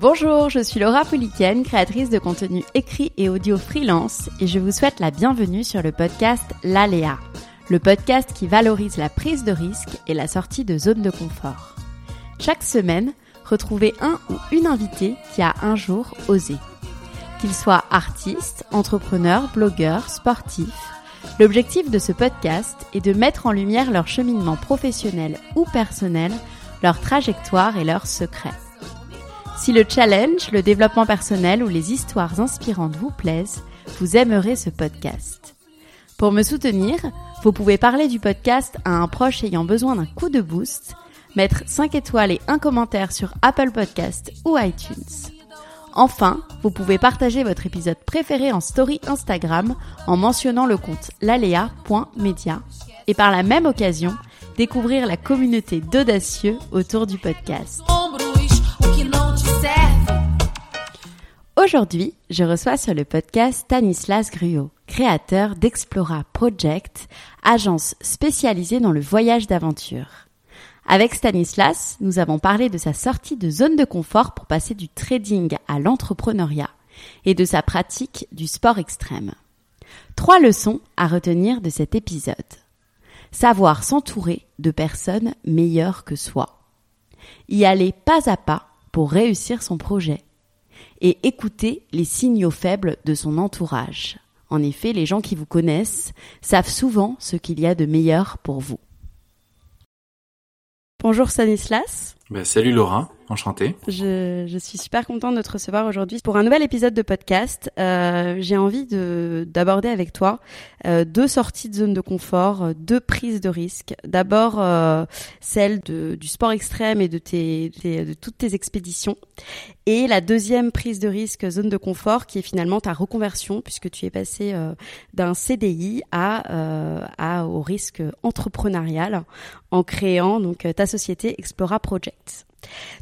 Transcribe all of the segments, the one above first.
Bonjour, je suis Laura Pouliken, créatrice de contenu écrit et audio freelance, et je vous souhaite la bienvenue sur le podcast L'Aléa, le podcast qui valorise la prise de risque et la sortie de zone de confort. Chaque semaine, retrouvez un ou une invitée qui a un jour osé. Qu'il soit artiste, entrepreneur, blogueur, sportif, l'objectif de ce podcast est de mettre en lumière leur cheminement professionnel ou personnel, leur trajectoire et leurs secrets. Si le challenge, le développement personnel ou les histoires inspirantes vous plaisent, vous aimerez ce podcast. Pour me soutenir, vous pouvez parler du podcast à un proche ayant besoin d'un coup de boost, mettre 5 étoiles et un commentaire sur Apple Podcast ou iTunes. Enfin, vous pouvez partager votre épisode préféré en story Instagram en mentionnant le compte lalea.media et par la même occasion, découvrir la communauté d'audacieux autour du podcast. Aujourd'hui, je reçois sur le podcast Stanislas Gruot, créateur d'Explora Project, agence spécialisée dans le voyage d'aventure. Avec Stanislas, nous avons parlé de sa sortie de zone de confort pour passer du trading à l'entrepreneuriat et de sa pratique du sport extrême. Trois leçons à retenir de cet épisode. Savoir s'entourer de personnes meilleures que soi. Y aller pas à pas pour réussir son projet et écouter les signaux faibles de son entourage. En effet, les gens qui vous connaissent savent souvent ce qu'il y a de meilleur pour vous. Bonjour Stanislas. Ben, salut Laura, Je, je, suis super contente de te recevoir aujourd'hui pour un nouvel épisode de podcast. Euh, J'ai envie de d'aborder avec toi euh, deux sorties de zone de confort, euh, deux prises de risques. D'abord euh, celle de, du sport extrême et de, tes, de toutes tes expéditions, et la deuxième prise de risque zone de confort qui est finalement ta reconversion puisque tu es passé euh, d'un CDI à, euh, à au risque entrepreneurial en créant donc ta société Explora Project.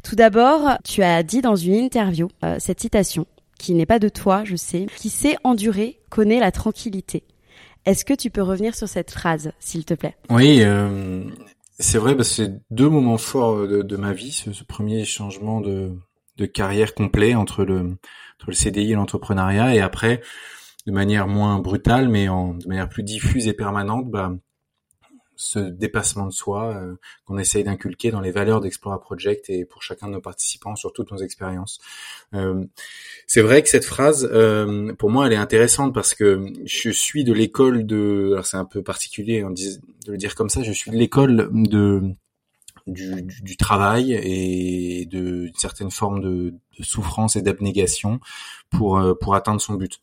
Tout d'abord, tu as dit dans une interview euh, cette citation qui n'est pas de toi, je sais, qui sait endurer connaît la tranquillité. Est-ce que tu peux revenir sur cette phrase, s'il te plaît? Oui, euh, c'est vrai, parce que c'est deux moments forts de, de ma vie, ce, ce, premier changement de, de carrière complet entre le, entre le CDI et l'entrepreneuriat, et après, de manière moins brutale, mais en, de manière plus diffuse et permanente, bah, ce dépassement de soi euh, qu'on essaye d'inculquer dans les valeurs d'Explora Project et pour chacun de nos participants sur toutes nos expériences. Euh, c'est vrai que cette phrase, euh, pour moi, elle est intéressante parce que je suis de l'école de, alors c'est un peu particulier de le dire comme ça, je suis de l'école de du, du, du, travail et de certaines formes de, de souffrance et d'abnégation pour euh, pour atteindre son but.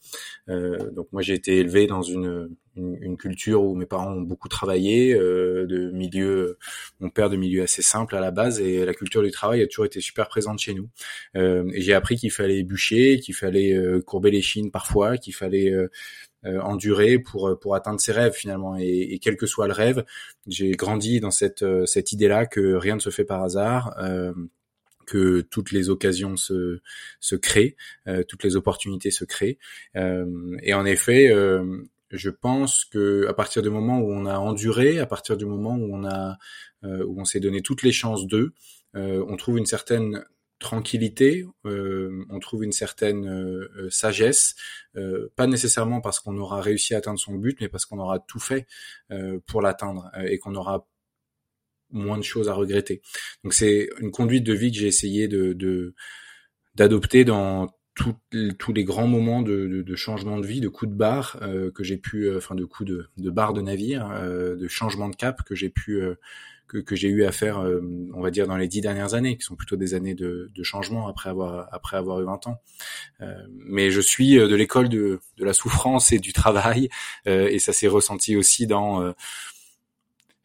Euh, donc moi j'ai été élevé dans une, une, une culture où mes parents ont beaucoup travaillé, euh, de milieu, mon père de milieu assez simple à la base et la culture du travail a toujours été super présente chez nous. Euh, j'ai appris qu'il fallait bûcher, qu'il fallait euh, courber les chines parfois, qu'il fallait euh, endurer pour pour atteindre ses rêves finalement et, quel que soit le rêve j'ai grandi dans cette cette idée là que rien ne se fait par hasard euh, que toutes les occasions se, se créent, euh, toutes les opportunités se créent. Euh, et en effet, euh, je pense que à partir du moment où on a enduré, à partir du moment où on a où on s'est donné toutes les chances d'eux, on trouve une certaine tranquillité, euh, on trouve une certaine euh, euh, sagesse, pas nécessairement parce qu'on aura réussi à atteindre son but, mais parce qu'on aura tout fait pour l'atteindre et qu'on aura moins de choses à regretter. Donc c'est une conduite de vie que j'ai essayé de d'adopter dans tous les grands moments de, de, changement de vie, de coups de barre que j'ai pu, enfin de coups de, de barre de navire, de changement de cap que j'ai pu que, que j'ai eu à faire, euh, on va dire, dans les dix dernières années, qui sont plutôt des années de, de changement après avoir après avoir eu 20 ans. Euh, mais je suis euh, de l'école de, de la souffrance et du travail, et ça s'est ressenti aussi dans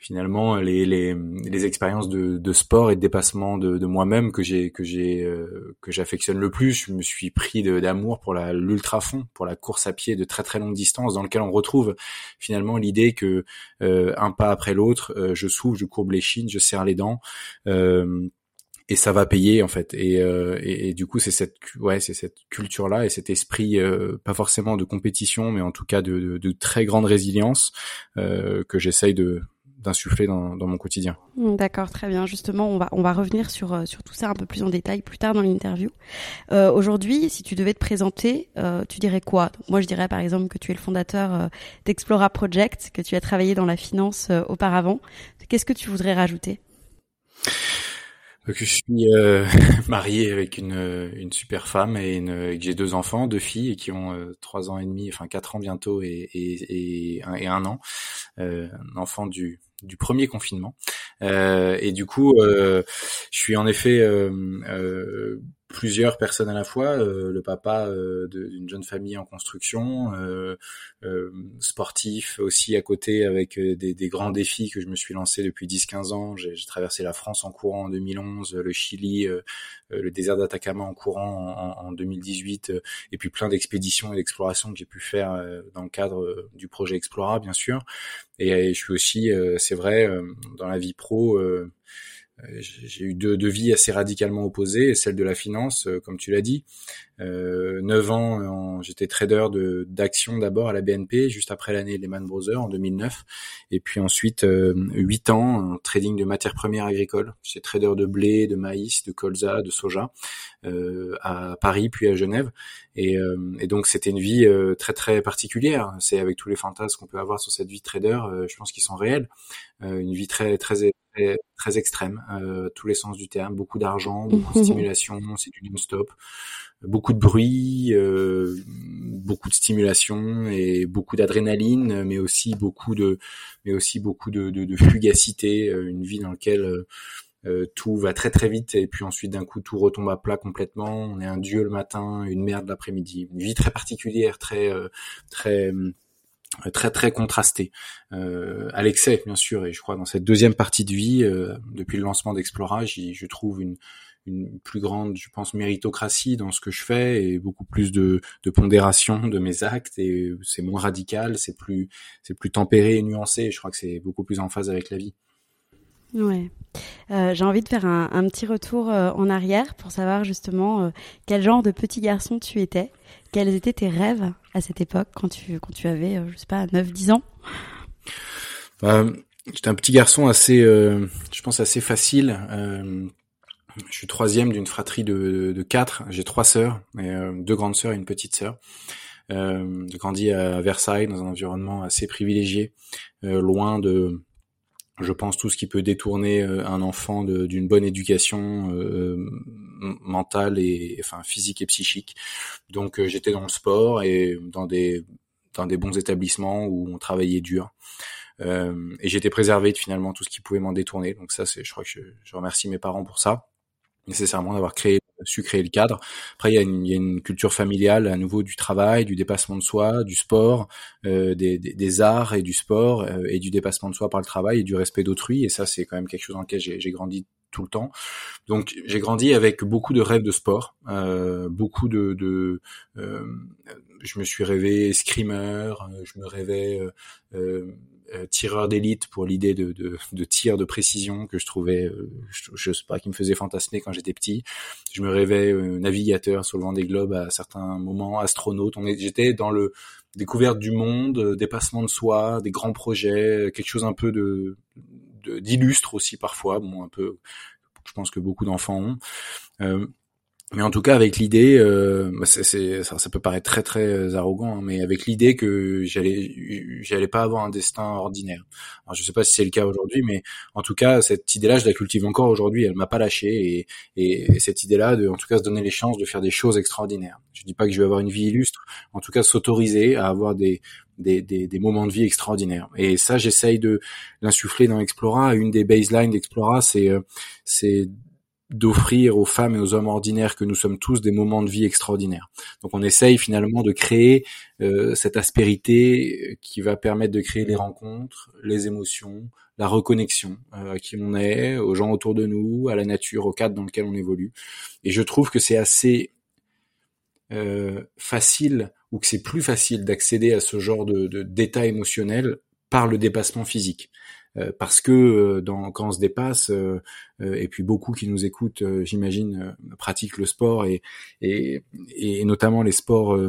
finalement les, les, les expériences de, de, sport et de dépassement de, de moi-même que j'ai que j'ai euh, que j'affectionne le plus. Je me suis pris d'amour pour la l'ultra fond, pour la course à pied de très très longue distance, dans lequel on retrouve finalement l'idée que euh, un pas après l'autre, euh, je souffle, je courbe les chines, je serre les dents. et ça va payer en fait et, et, et du coup c'est cette ouais c'est cette culture là et cet esprit pas forcément de compétition mais en tout cas de, de, de très grande résilience que j'essaye de d'insuffler dans, dans, mon quotidien. Mm, d'accord, très bien. Justement, on va on va revenir sur euh, sur tout ça un peu plus en détail plus tard dans l'interview. Euh, Aujourd'hui, si tu devais te présenter, euh, tu dirais quoi? Moi, je dirais par exemple que tu es le fondateur euh, d'Explora Project, que tu as travaillé dans la finance euh, auparavant. Qu'est-ce que tu voudrais rajouter? Que je suis euh, marié avec une, une super femme et, une, et que j'ai deux enfants, deux filles qui ont trois ans et demi, enfin quatre ans bientôt et, et, et, un, et un an. un enfant du du premier confinement. Euh, et du coup, euh, je suis en effet euh, plusieurs personnes à la fois, le papa d'une jeune famille en construction, sportif aussi à côté avec des, des, grands défis que je me suis lancé depuis 10-15 ans. J'ai traversé la France en courant en 2011, le Chili, le désert d'Atacama en courant en, en 2018, et puis plein d'expéditions et d'explorations que j'ai pu faire dans le cadre du projet Explora, bien sûr. Et, je suis aussi, euh, c'est vrai, euh, dans la vie pro, euh, j'ai eu deux, deux, vies assez radicalement opposées, celle de la finance, comme tu l'as dit. Euh, 9 ans, j'étais trader de d'actions d'abord à la BNP, juste après l'année Lehman Brothers en 2009, et puis ensuite euh, 8 ans en trading de matières premières agricoles. J'étais trader de blé, de maïs, de colza, de soja euh, à Paris puis à Genève, et, et donc c'était une vie très très particulière. C'est avec tous les fantasmes qu'on peut avoir sur cette vie de trader, je pense qu'ils sont réels. une vie très très très, extrême, euh, tous les sens du terme, beaucoup d'argent, beaucoup de stimulation, c'est du non-stop, beaucoup de bruit, euh, beaucoup de stimulation et beaucoup d'adrénaline, mais aussi beaucoup de, mais aussi beaucoup de, de, de fugacité, euh, une vie dans laquelle euh, euh, tout va très très vite et puis ensuite d'un coup tout retombe à plat complètement. On est un dieu le matin, une merde l'après-midi. Une vie très particulière, très très très très contrasté euh, à l'excès bien sûr et je crois dans cette deuxième partie de vie euh, depuis le lancement d'Explora je trouve une, une plus grande je pense méritocratie dans ce que je fais et beaucoup plus de, de pondération de mes actes et c'est moins radical c'est plus c'est plus tempéré et nuancé et je crois que c'est beaucoup plus en phase avec la vie Ouais. Euh, j'ai envie de faire un, un petit retour euh, en arrière pour savoir justement euh, quel genre de petit garçon tu étais, quels étaient tes rêves à cette époque quand tu quand tu avais je sais pas 9 10 ans? J'étais un petit garçon assez je pense assez facile je suis troisième d'une fratrie de, de quatre. J'ai trois sœurs, et, deux grandes sœurs et une petite sœur. j'ai grandi à Versailles dans un environnement assez privilégié, loin de je pense tout ce qui peut détourner euh, un enfant d'une bonne éducation euh, mentale et enfin physique et psychique. Donc euh, j'étais dans le sport et dans des dans des bons établissements où on travaillait dur. Euh, et j'étais préservé de finalement tout ce qui pouvait m'en détourner. Donc ça, c'est, je crois que je, je remercie mes parents pour ça nécessairement d'avoir créé su créer le cadre. Après, il y, a une, il y, a une, culture familiale à nouveau du travail, du dépassement de soi, du sport, euh, des, des, des, arts et du sport euh, et du dépassement de soi par le travail et du respect d'autrui. Et ça, c'est quand même quelque chose dans lequel j'ai grandi tout le temps. Donc, j'ai grandi avec beaucoup de rêves de sport, euh, beaucoup de, de euh, je me suis rêvé screamer, je me rêvais euh, euh, tireur d'élite pour l'idée de, de, de, tir de précision que je trouvais, euh, je, sais pas, qui me faisait fantasmer quand j'étais petit. Je me rêvais euh, navigateur sur le vent des globes à certains moments, astronaute. On j'étais dans le découverte du monde, dépassement de soi, des grands projets, quelque chose un peu de d'illustre aussi parfois, bon un peu, je pense que beaucoup d'enfants ont. Mais en tout cas avec l'idée, euh, bah, c'est, ça, ça, peut paraître très très euh, arrogant, hein, mais avec l'idée que j'allais j'allais pas avoir un destin ordinaire. Alors je sais pas si c'est le cas aujourd'hui, mais en tout cas cette idée-là, je la cultive encore aujourd'hui. Elle m'a pas lâché et, et, cette idée-là de, en tout cas, se donner les chances de faire des choses extraordinaires. Je dis pas que je vais avoir une vie illustre, en tout cas s'autoriser à avoir des des, des, des, moments de vie extraordinaires. Et ça, j'essaye de l'insuffler dans Explora. Une des baselines d'Explora, c'est euh, c'est d'offrir aux femmes et aux hommes ordinaires que nous sommes tous des moments de vie extraordinaires. Donc on essaye finalement de créer euh, cette aspérité qui va permettre de créer les rencontres, les émotions, la reconnexion euh, à qui on est, aux gens autour de nous, à la nature, au cadre dans lequel on évolue. Et je trouve que c'est assez euh, facile ou que c'est plus facile d'accéder à ce genre de d'état émotionnel par le dépassement physique. Euh, parce que euh, dans, quand on se dépasse, euh, et puis beaucoup qui nous écoutent, j'imagine, pratiquent le sport et, et, et notamment les sports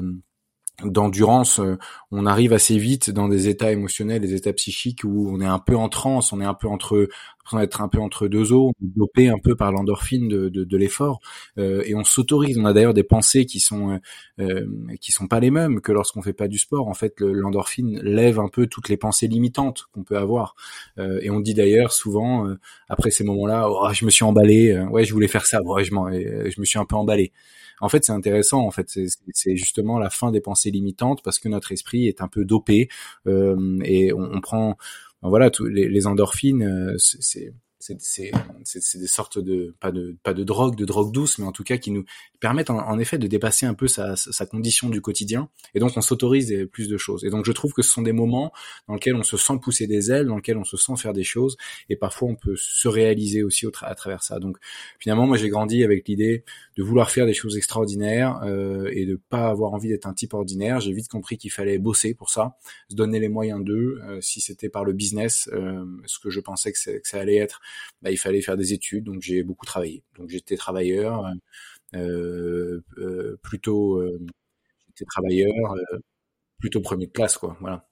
d'endurance, euh, on arrive assez vite dans des états émotionnels, des états psychiques où on est un peu en transe, on est un peu entre, on être un peu entre deux eaux, dopé un peu par l'endorphine de, de, de l'effort, euh, et on s'autorise. On a d'ailleurs des pensées qui sont euh, qui sont pas les mêmes que lorsqu'on fait pas du sport. En fait, l'endorphine lève un peu toutes les pensées limitantes qu'on peut avoir, et on dit d'ailleurs souvent après ces moments-là, oh, je me suis emballé, ouais, je voulais faire ça, ouais, je, je me suis un peu emballé. En fait, c'est intéressant. En fait, c'est justement la fin des pensées limitantes parce que notre esprit est un peu dopé euh, et on, prend, voilà, les, les endorphines. Euh, c'est c'est des sortes de pas de pas de drogue, de drogue douce, mais en tout cas qui nous permettent en, effet de dépasser un peu sa, sa, condition du quotidien. Et donc on s'autorise plus de choses. Et donc je trouve que ce sont des moments dans lesquels on se sent pousser des ailes, dans lesquels on se sent faire des choses, et parfois on peut se réaliser aussi au à travers ça. Donc finalement, moi j'ai grandi avec l'idée de vouloir faire des choses extraordinaires euh, et de pas avoir envie d'être un type ordinaire. J'ai vite compris qu'il fallait bosser pour ça, se donner les moyens d'eux. Euh, si c'était par le business, euh, ce que je pensais que, que ça allait être, bah, il fallait faire des études, donc j'ai beaucoup travaillé. Donc j'étais travailleur, euh, euh, plutôt, euh, j'étais travailleur, plutôt premier de classe, quoi. Voilà.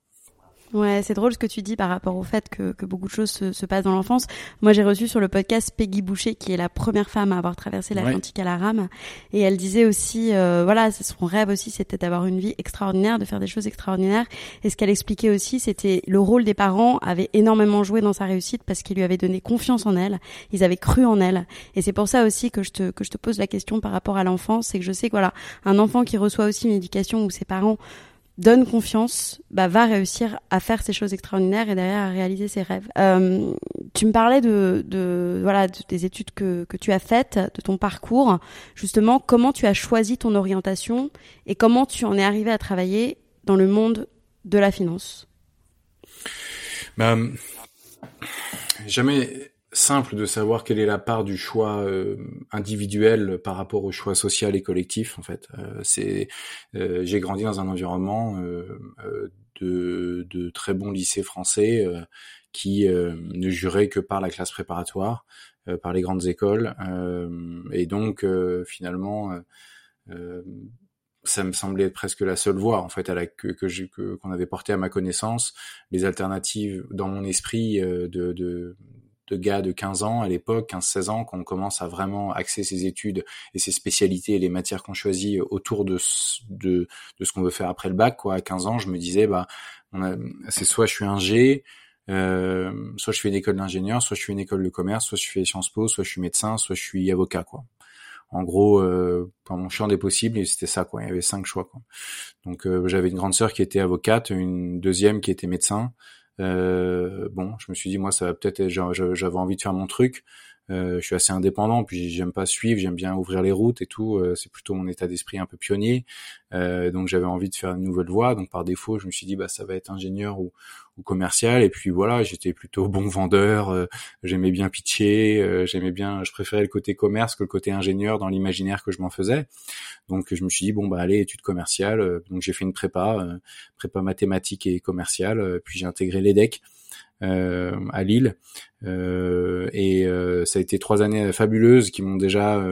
Ouais, c'est drôle ce que tu dis par rapport au fait que, que beaucoup de choses se, se passent dans l'enfance. Moi, j'ai reçu sur le podcast Peggy Boucher, qui est la première femme à avoir traversé l'Atlantique à la rame, et elle disait aussi, euh, voilà, son rêve aussi, c'était d'avoir une vie extraordinaire, de faire des choses extraordinaires. Et ce qu'elle expliquait aussi, c'était le rôle des parents avait énormément joué dans sa réussite parce qu'ils lui avaient donné confiance en elle, ils avaient cru en elle. Et c'est pour ça aussi que je te que je te pose la question par rapport à l'enfance, c'est que je sais que voilà, un enfant qui reçoit aussi une éducation où ses parents donne confiance, bah, va réussir à faire ces choses extraordinaires et derrière à réaliser ses rêves. Euh, tu me parlais de, de voilà des études que, que tu as faites, de ton parcours. Justement, comment tu as choisi ton orientation et comment tu en es arrivé à travailler dans le monde de la finance? Bah, Jamais simple de savoir quelle est la part du choix euh, individuel par rapport au choix social et collectif en fait. Euh, c'est euh, j'ai grandi dans un environnement de, de, très bons lycées français qui ne juraient que par la classe préparatoire par les grandes écoles. Et donc finalement ça me semblait presque la seule voie en fait à la que qu'on avait porté à ma connaissance. Les alternatives dans mon esprit de de gars de 15 ans à l'époque, 15-16 ans, qu'on commence à vraiment axer ses études et ses spécialités et les matières qu'on choisit autour de, de, de ce qu'on veut faire après le bac. Quoi. À 15 ans, je me disais, bah, c'est soit je suis un G, euh, soit je fais une école d'ingénieur, soit je fais une école de commerce, soit je fais Sciences Po, soit je suis médecin, soit je suis avocat. quoi. En gros, euh, dans mon champ des possibles, c'était ça. quoi. Il y avait cinq choix. Quoi. Donc euh, j'avais une grande sœur qui était avocate, une deuxième qui était médecin, bon, je me suis dit moi ça va peut-être j'avais envie de faire mon truc. Euh, je suis assez indépendant, puis j'aime pas suivre, j'aime bien ouvrir les routes et tout. Euh, c'est plutôt mon état d'esprit un peu pionnier. Euh, donc j'avais envie de faire une nouvelle voie. Donc par défaut, je me suis dit bah ça va être ingénieur ou, ou commercial. Et puis voilà, j'étais plutôt bon vendeur. J'aimais bien pitcher. J'aimais bien, je préférais le côté commerce que le côté ingénieur dans l'imaginaire que je m'en faisais. Donc je me suis dit bon bah allez études commerciales. donc j'ai fait une prépa, prépa mathématiques et commerciale. puis j'ai intégré l'EDEC. Euh, à Lille. Euh, et euh, ça a été trois années fabuleuses qui m'ont déjà,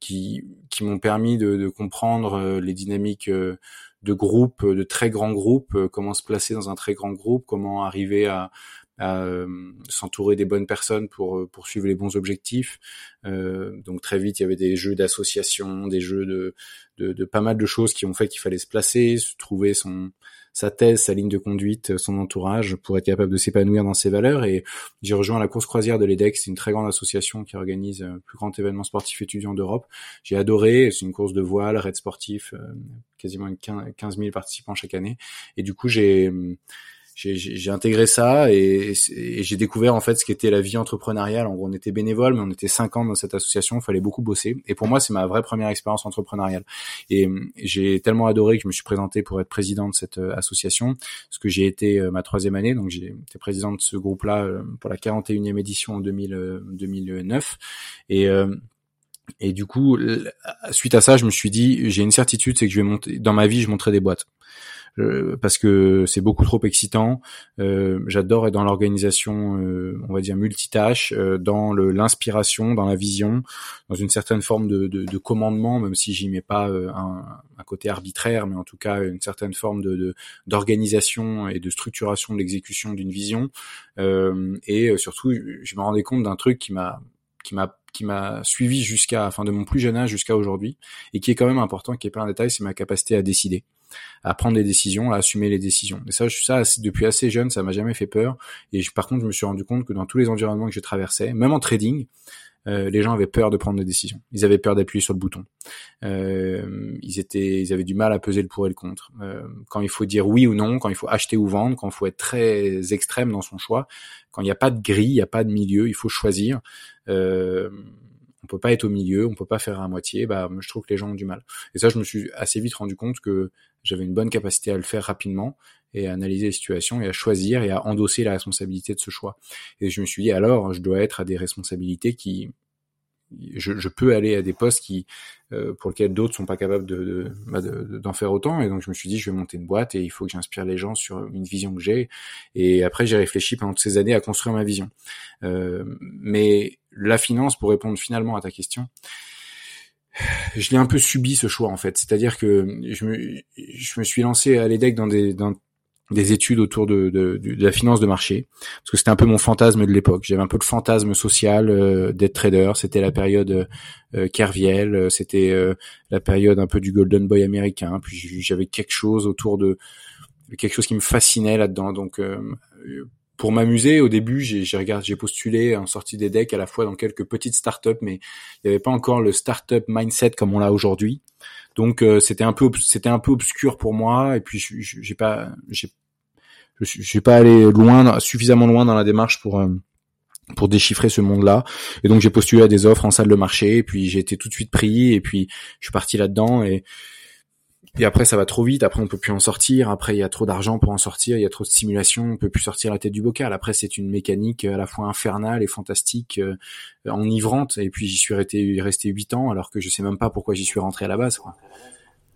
qui, qui m'ont permis de, de comprendre les dynamiques de groupe, de très grands groupes, comment se placer dans un très grand groupe, comment arriver à à s'entourer des bonnes personnes pour poursuivre les bons objectifs. donc très vite, il y avait des jeux d'association, des jeux de, de, de, pas mal de choses qui ont fait qu'il fallait se placer, se trouver son sa thèse, sa ligne de conduite, son entourage pour être capable de s'épanouir dans ses valeurs. Et j'ai rejoint la course croisière de l'EDEX, c'est une très grande association qui organise le plus grand événement sportif étudiant d'Europe. J'ai adoré, c'est une course de voile, raid sportif, quasiment 15 000 participants chaque année. Et du coup, j'ai j'ai intégré ça et, j'ai découvert en fait ce qu'était la vie entrepreneuriale. En gros, on était bénévole, mais on était cinq ans dans cette association. Il fallait beaucoup bosser. Et pour moi, c'est ma vraie première expérience entrepreneuriale. Et j'ai tellement adoré que je me suis présenté pour être président de cette euh, association, ce que j'ai été euh, ma troisième année. Donc j'ai été président de ce groupe-là euh, pour la 41e édition en 2000, 2009. Et et du coup, suite à ça, je me suis dit, j'ai une certitude, c'est que je vais monter dans ma vie, je monterai des boîtes. Parce que c'est beaucoup trop excitant. Euh, J'adore être dans l'organisation, euh, on va dire multitâche, euh, dans l'inspiration, dans la vision, dans une certaine forme de, de, de commandement, même si j'y mets pas un, un, côté arbitraire, mais en tout cas une certaine forme de d'organisation et de structuration de l'exécution d'une vision. et surtout, je me rendais compte d'un truc qui m'a qui m'a qui m'a suivi jusqu'à, enfin de mon plus jeune âge jusqu'à aujourd'hui, et qui est quand même important, qui est pas un détail, c'est ma capacité à décider à prendre des décisions, à assumer les décisions. Et ça, ça depuis assez jeune, ça m'a jamais fait peur. Et par contre, je me suis rendu compte que dans tous les environnements que je traversais, même en trading, euh, les gens avaient peur de prendre des décisions. Ils avaient peur d'appuyer sur le bouton. Euh, ils étaient, ils avaient du mal à peser le pour et le contre. Euh, quand il faut dire oui ou non, quand il faut acheter ou vendre, quand il faut être très extrême dans son choix, quand il n'y a pas de grille, il n'y a pas de milieu, il faut choisir. Euh, on peut pas être au milieu, on peut pas faire à moitié. Bah, je trouve que les gens ont du mal. Et ça, je me suis assez vite rendu compte que j'avais une bonne capacité à le faire rapidement et à analyser les situations et à choisir et à endosser la responsabilité de ce choix. Et je me suis dit alors, je dois être à des responsabilités qui je, je, peux aller à des postes qui euh, pour lesquels d'autres sont pas capables de, bah, de, d'en faire autant. Et donc je me suis dit je vais monter une boîte et il faut que j'inspire les gens sur une vision que j'ai. Et après j'ai réfléchi pendant ces années à construire ma vision. Euh, mais la finance pour répondre finalement à ta question je l'ai un peu subi ce choix en fait. C'est-à-dire que je me je me suis lancé à l'EDEC dans des dans des études autour de, de, de, la finance de marché parce que c'était un peu mon fantasme de l'époque. J'avais un peu le fantasme social euh, d'être trader. C'était la période euh, Kerviel euh, c'était euh, la période un peu du golden boy américain. Puis j'avais quelque chose autour de quelque chose qui me fascinait là-dedans. Donc pour m'amuser au début j'ai postulé en sortie des decks à la fois dans quelques petites startups mais il n'y avait pas encore le startup mindset comme on l'a aujourd'hui donc euh, c'était un peu c'était un peu obscur pour moi et puis j'ai pas j'ai je suis pas allé loin suffisamment loin dans la démarche pour euh, pour déchiffrer ce monde-là. Et donc j'ai postulé à des offres en salle de marché, et puis j'ai été tout de suite pris, et puis je suis parti là-dedans, et et après, ça va trop vite. Après, on peut plus en sortir. Après, il y a trop d'argent pour en sortir. Il y a trop de stimulation. On peut plus sortir la tête du bocal. Après, c'est une mécanique à la fois infernale et fantastique, euh, enivrante. Et puis, j'y suis resté, resté 8 ans, alors que je sais même pas pourquoi j'y suis rentré à la base. Quoi.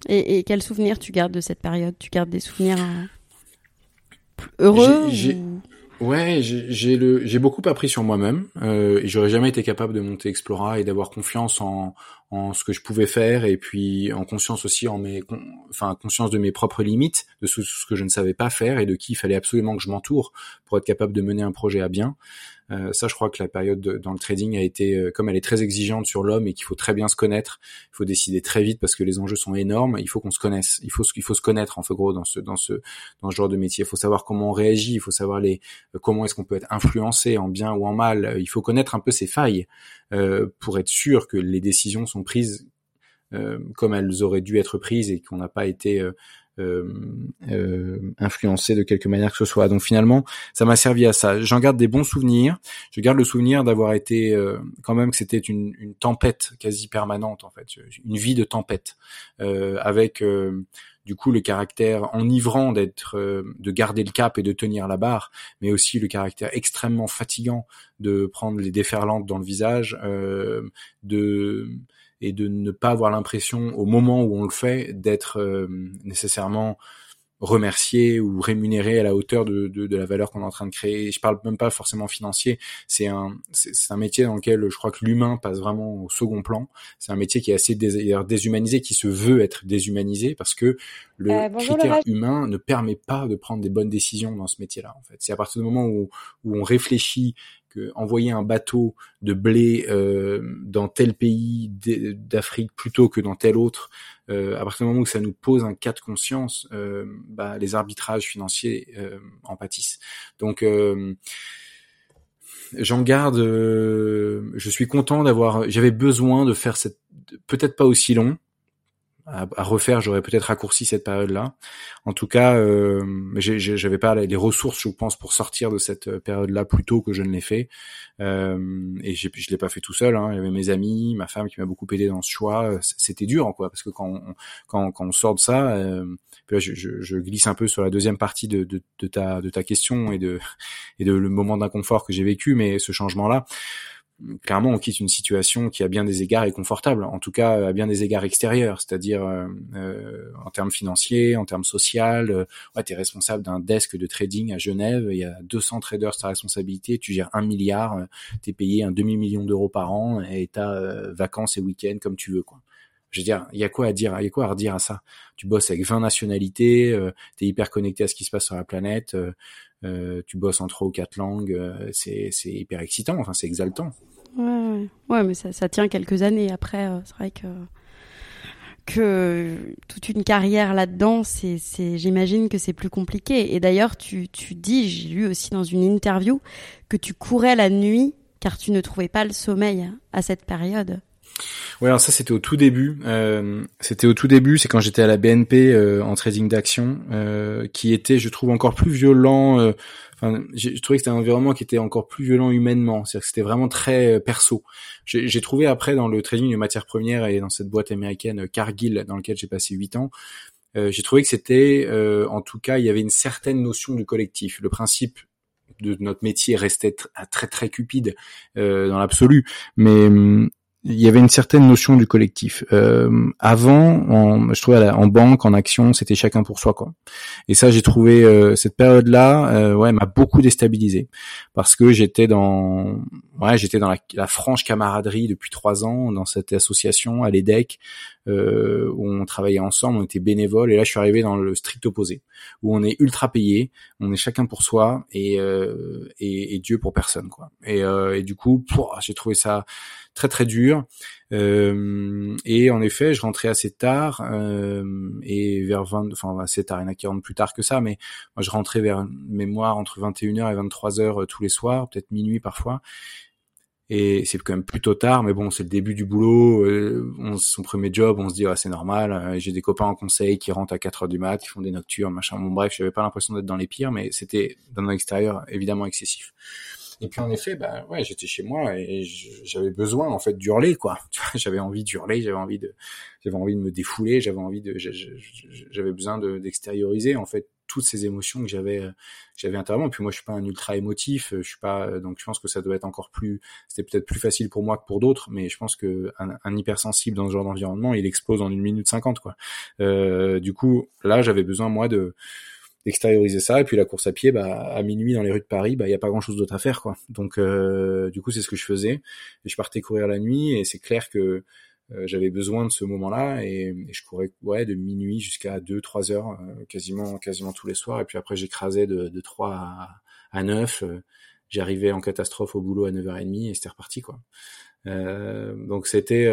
Et, et quels souvenirs tu gardes de cette période? Tu gardes des souvenirs euh, heureux Ouais, j'ai le j'ai beaucoup appris sur moi-même euh, et j'aurais jamais été capable de monter Explora et d'avoir confiance en en ce que je pouvais faire et puis en conscience aussi en mes enfin conscience de mes propres limites, de ce, ce que je ne savais pas faire et de qui il fallait absolument que je m'entoure pour être capable de mener un projet à bien. Euh, ça, je crois que la période dans le trading a été, euh, comme elle est très exigeante sur l'homme et qu'il faut très bien se connaître, il faut décider très vite parce que les enjeux sont énormes. Il faut qu'on se connaisse, il faut, il faut se connaître en fait gros dans ce, dans ce, dans ce genre de métier. Il faut savoir comment on réagit, il faut savoir les, euh, comment est-ce qu'on peut être influencé en bien ou en mal. Il faut connaître un peu ses failles euh, pour être sûr que les décisions sont prises euh, comme elles auraient dû être prises et qu'on n'a pas été euh, influencé de quelque manière que ce soit. Donc finalement, ça m'a servi à ça. J'en garde des bons souvenirs. Je garde le souvenir d'avoir été euh, quand même que c'était une, une, tempête quasi permanente en fait, une vie de tempête euh, avec du coup le caractère enivrant d'être de garder le cap et de tenir la barre mais aussi le caractère extrêmement fatigant de prendre les déferlantes dans le visage euh, de et de ne pas avoir l'impression au moment où on le fait d'être euh, nécessairement remercié ou rémunéré à la hauteur de, de, de la valeur qu'on est en train de créer. Je parle même pas forcément financier. C'est un c'est un métier dans lequel je crois que l'humain passe vraiment au second plan. C'est un métier qui est assez déshumanisé, qui se veut être déshumanisé parce que le euh, critère humain ne permet pas de prendre des bonnes décisions dans ce métier-là. En fait, c'est à partir du moment où, où on réfléchit envoyer un bateau de blé euh, dans tel pays d'Afrique plutôt que dans tel autre, euh, à partir du moment où ça nous pose un cas de conscience, euh, bah, les arbitrages financiers en pâtissent. Donc j'en garde. je suis content d'avoir. J'avais besoin de faire cette, peut-être pas aussi long, à, refaire, j'aurais peut-être raccourci cette période-là. En tout cas, euh, j'avais pas les ressources, je pense, pour sortir de cette euh, période-là plus tôt que je ne l'ai fait. Euh, et je l'ai pas fait tout seul. Hein. Avait mes amis, ma femme qui m'a beaucoup aidé dans ce choix. C'était dur, quoi, parce que quand quand, quand on sort de ça, euh, là, je, je, je, glisse un peu sur la deuxième partie de, de, de, ta de ta question et de et de le moment d'inconfort que j'ai vécu, mais ce changement-là clairement, on quitte une situation qui, à bien des égards, est confortable. En tout cas, à bien des égards extérieurs, c'est-à-dire euh, euh en termes financiers, en termes social. Euh, ouais, tu es responsable d'un desk de trading à Genève. Il y a 200 traders ta responsabilité. Tu gères un milliard. Euh, tu es payé un demi-million d'euros par an et tu as vacances et week-ends comme tu veux. quoi. Je veux dire, il y a quoi à dire Il y a quoi à redire à ça? Tu bosses avec 20 nationalités. tu es hyper connecté à ce qui se passe sur la planète. tu bosses en trois ou quatre langues. c'est hyper excitant. Enfin, c'est exaltant. Ouais, ouais, mais ça, tient quelques années. Après, euh, c'est vrai que que toute une carrière là-dedans, c'est, c'est, j'imagine que c'est plus compliqué. Et d'ailleurs, tu, tu dis, j'ai lu aussi dans une interview que tu courais la nuit car tu ne trouvais pas le sommeil à cette période. Ouais, alors ça c'était au tout début. Euh, c'était au tout début, c'est quand j'étais à la BNP euh, en trading d'action, euh, qui était, je trouve, encore plus violent. Euh, enfin, j'ai trouvé que c'était un environnement qui était encore plus violent humainement. C'est-à-dire que c'était vraiment très euh, perso. J'ai trouvé après dans le trading de matières premières et dans cette boîte américaine Cargill dans laquelle j'ai passé huit ans, j'ai trouvé que c'était, en tout cas, il y avait une certaine notion du collectif. Le principe de notre métier restait très très cupide dans l'absolu, mais hum, il y avait une certaine notion du collectif. Euh, avant, je trouvais en banque, en action, c'était chacun pour soi, quoi. Et ça, j'ai trouvé euh, cette période-là, euh, ouais, m'a beaucoup déstabilisé parce que j'étais dans, ouais, j'étais dans la, la, franche camaraderie depuis trois ans dans cette association à l'EDEC euh, où on travaillait ensemble, on était bénévoles. Et là, je suis arrivé dans le strict opposé, où on est ultra payé, on est chacun pour soi et euh, et, et, Dieu pour personne, quoi. Et, euh, et du coup, j'ai trouvé ça très très dur. Euh, et en effet, je rentrais assez tard euh, et vers 20, enfin assez tard, il y en a qui rentrent plus tard que ça, mais moi je rentrais vers mémoire entre 21h et 23h euh, tous les soirs, peut-être minuit parfois. Et c'est quand même plutôt tard, mais bon, c'est le début du boulot. Euh, on, son premier job, on se dit, ah, c'est normal. Euh, j'ai des copains en conseil qui rentrent à 4 heures du mat, qui font des nocturnes, machin. Bon, bref, j'avais pas l'impression d'être dans les pires, mais c'était dans l'extérieur évidemment excessif. Et puis en effet, bah ouais, j'étais chez moi et j'avais besoin en fait d'hurler quoi. J'avais envie d'hurler, j'avais envie de, j'avais envie de me défouler, j'avais envie de, j'avais besoin d'extérioriser en fait toutes ces émotions que j'avais euh, j'avais intérieurement. Puis moi, je suis pas un ultra émotif, euh, je suis pas euh, donc je pense que ça doit être encore plus, c'était peut-être plus facile pour moi que pour d'autres, mais je pense que un, hypersensible dans ce genre d'environnement, il explose en une minute cinquante quoi. Euh, du coup, là, j'avais besoin moi de d'extérioriser ça et puis la course à pied bah à minuit dans les rues de Paris bah il y a pas grand chose d'autre à faire quoi donc du coup c'est ce que je faisais et je partais courir la nuit et c'est clair que euh, j'avais besoin de ce moment-là et, je courais ouais de minuit jusqu'à 2 3 heures euh, quasiment quasiment tous les soirs et puis après j'écrasais de, de 3 à, à 9 euh, j'arrivais en catastrophe au boulot à 9h30 et c'était reparti quoi. Euh, donc c'était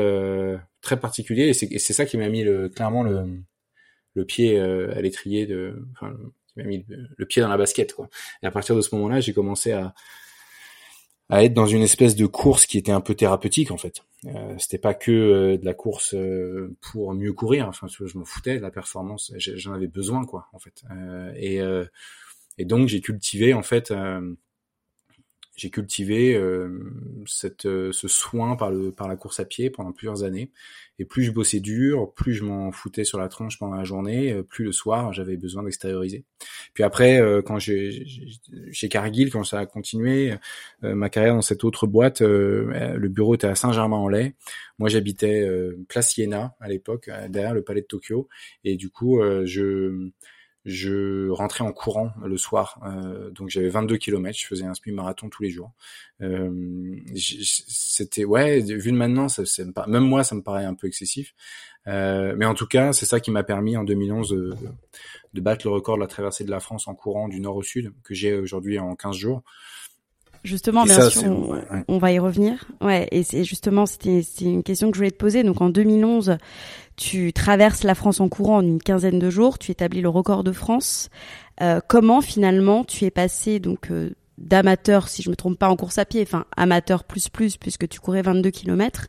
très particulier et c'est ça qui m'a mis le, clairement le, le pied à l'étrier de enfin, qui m'a mis le, le, pied dans la basket quoi. Et à partir de ce moment-là, j'ai commencé à à être dans une espèce de course qui était un peu thérapeutique en fait. Euh, c'était pas que euh, de la course euh, pour mieux courir. Enfin, je m'en foutais de la performance. J'en avais besoin quoi en fait. Euh, et, et donc j'ai cultivé en fait j'ai cultivé euh, cette, euh, ce soin par, le, par la course à pied pendant plusieurs années. Et plus je bossais dur, plus je m'en foutais sur la tronche pendant la journée, euh, plus le soir j'avais besoin d'extérioriser. Puis après, quand j'ai chez Cargill, quand ça a continué, ma carrière dans cette autre boîte, le bureau était à Saint-Germain-en-Laye. Moi, j'habitais Place Iéna à l'époque, derrière le palais de Tokyo. Et du coup, je je rentrais en courant le soir. Euh, donc j'avais 22 km, je faisais un semi-marathon tous les jours. Euh, c'était ouais, vu de maintenant, ça, ça même moi ça me paraît un peu excessif. Euh, mais en tout cas, c'est ça qui m'a permis en 2011 de, de, battre le record de la traversée de la France en courant du nord au sud que j'ai aujourd'hui en 15 jours. Justement, bien sûr, on, va y revenir. Ouais, et c'est justement c'était une question que je voulais te poser. Donc en 2011, tu traverses la France en courant en une quinzaine de jours, tu établis le record de France. Euh, comment finalement tu es passé donc euh, d'amateur, si je me trompe pas, en course à pied, enfin amateur plus plus puisque tu courais 22 km,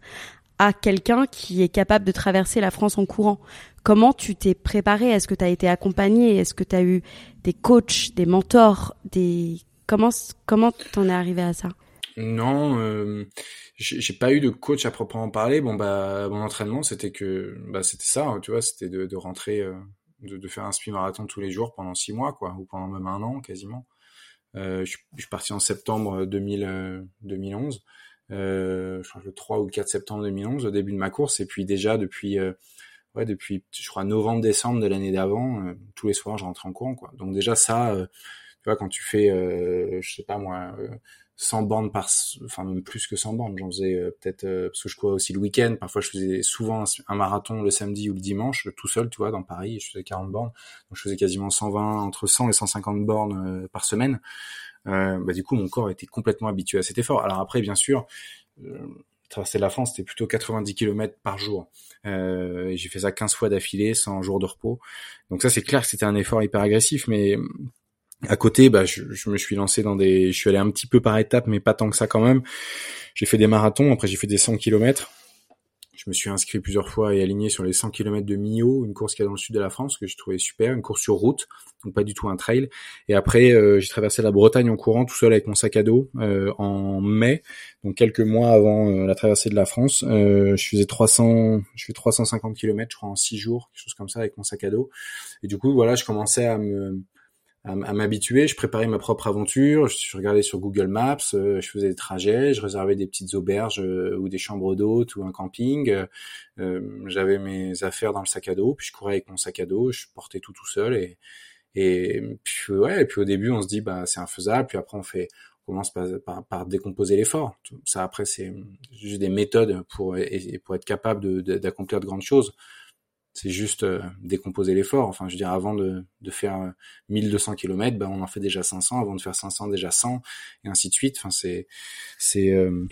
à quelqu'un qui est capable de traverser la France en courant? Comment tu t'es préparé? Est-ce que tu as été accompagné? Est-ce que tu as eu des coachs, des mentors, des Comment comment t'en es arrivé à ça? Non, euh, j'ai pas eu de coach à proprement parler. Bon bah mon entraînement c'était que bah c'était ça, hein, tu vois, c'était de, rentrer, euh, de, faire un speed marathon tous les jours pendant six mois quoi, ou pendant même un an quasiment. Euh, je, suis parti en septembre 2000, 2011. Euh, je crois le 3 ou le 4 septembre 2011, au début de ma course, et puis déjà depuis ouais depuis je crois novembre décembre de l'année d'avant, tous les soirs je rentrais en courant quoi. Donc déjà ça tu vois, quand tu fais, euh, je sais pas moi, 100 euh, bandes par, enfin même plus que 100 bandes, j'en faisais euh, peut-être, parce que je courais aussi le week-end, parfois je faisais souvent un, marathon le samedi ou le dimanche, tout seul, tu vois, dans Paris, je faisais 40 bornes, donc je faisais quasiment 120, entre 100 et 150 bornes par semaine. bah, du coup, mon corps était complètement habitué à cet effort. Alors après, bien sûr, traverser la France, c'était plutôt 90 km par jour. Euh, j'ai fait ça 15 fois d'affilée, sans jour de repos. Donc ça, c'est clair que c'était un effort hyper agressif, mais à côté, bah, je, je, me suis lancé dans des, je suis allé un petit peu par étapes, mais pas tant que ça quand même. J'ai fait des marathons, après j'ai fait des 100 km. Je me suis inscrit plusieurs fois et aligné sur les 100 km de Millau, une course qui est dans le sud de la France que je trouvais super, une course sur route, donc pas du tout un trail. Et après, euh, j'ai traversé la Bretagne en courant tout seul avec mon sac à dos euh, en mai, donc quelques mois avant euh, la traversée de la France. je faisais 300, je fais 350 km, je crois en 6 jours, quelque chose comme ça avec mon sac à dos. Et du coup, voilà, je commençais à me à, m'habituer. Je préparais ma propre aventure. Je, regardais sur Google Maps, euh, je faisais des trajets, je réservais des petites auberges euh, ou des chambres d'hôtes ou un camping. Euh, J'avais mes affaires dans le sac à dos, puis je courais avec mon sac à dos, je portais tout tout seul et et puis ouais. Et puis au début, on se dit bah c'est infaisable. Puis après, on fait on commence par, par, par décomposer l'effort. Ça après c'est juste des méthodes pour pour être capable d'accomplir de, de grandes choses c'est juste euh, décomposer l'effort. Enfin, je veux dire, avant de, de faire 1200 km, bah, on en fait déjà 500. Avant de faire 500, déjà 100, et ainsi de suite. Enfin, c'est, c'est. Euh,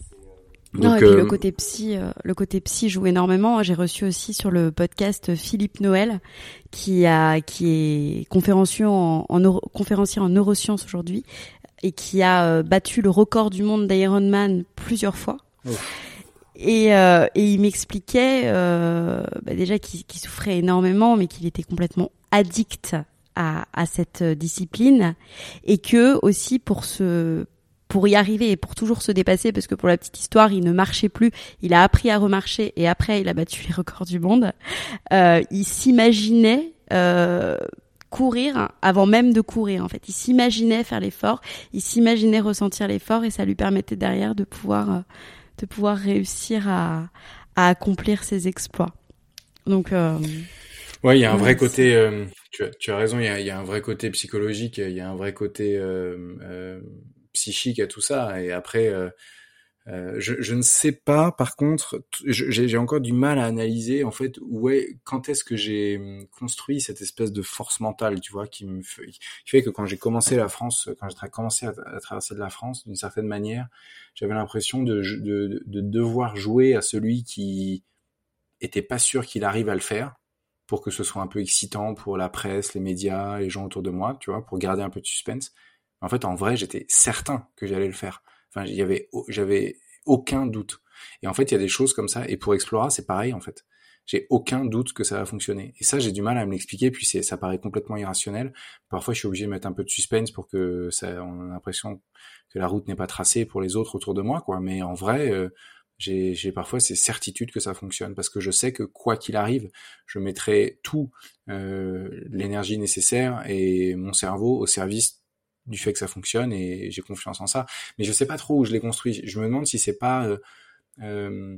non, et puis le euh, côté psy, le côté psy joue énormément. J'ai reçu aussi sur le podcast Philippe Noël, qui a, qui est conférencier en, en conférencier en neurosciences aujourd'hui, et qui a battu le record du monde d'Ironman plusieurs fois. Et, euh, et il m'expliquait euh, bah déjà qu'il souffrait énormément, mais qu'il était complètement addict à, à, cette discipline, et que aussi pour se pour y arriver et pour toujours se dépasser, parce que pour la petite histoire, il ne marchait plus, il a appris à remarcher et après il a battu les records du monde. Euh, il s'imaginait euh, courir avant même de courir en fait. Il s'imaginait faire l'effort, il s'imaginait ressentir l'effort et ça lui permettait derrière de pouvoir euh, de pouvoir réussir à, à accomplir ses exploits. Donc, euh, ouais, il y a un vrai côté. Euh, tu, as, tu, as, raison. Il y a, y a, un vrai côté psychologique. Il y a un vrai côté euh, euh psychique à tout ça. Et après, euh, je, ne sais pas, par contre, j'ai encore du mal à analyser en fait où est, quand est-ce que j'ai hum, construit cette espèce de force mentale, tu vois, qui fait, que quand j'ai commencé la France, quand j'ai commencé à, traverser de la France, d'une certaine manière, j'avais l'impression de, de, de, devoir jouer à celui qui était pas sûr qu'il arrive à le faire pour que ce soit un peu excitant pour la presse, les médias, les gens autour de moi, tu vois, pour garder un peu de suspense. En fait, en vrai, j'étais certain que j'allais le faire. Enfin, il j'avais aucun doute. Et en fait, il y a des choses comme ça. Et pour Explora, c'est pareil, en fait. J'ai aucun doute que ça va fonctionner. Et ça, j'ai du mal à me l'expliquer, puis ça paraît complètement irrationnel. Parfois, je suis obligé de mettre un peu de suspense pour que ça, on a l'impression que la route n'est pas tracée pour les autres autour de moi, quoi. Mais en vrai, euh, j'ai parfois ces certitudes que ça fonctionne parce que je sais que quoi qu'il arrive, je mettrai tout euh, l'énergie nécessaire et mon cerveau au service du fait que ça fonctionne et j'ai confiance en ça. Mais je sais pas trop où je l'ai construit. Je me demande si c'est pas euh, euh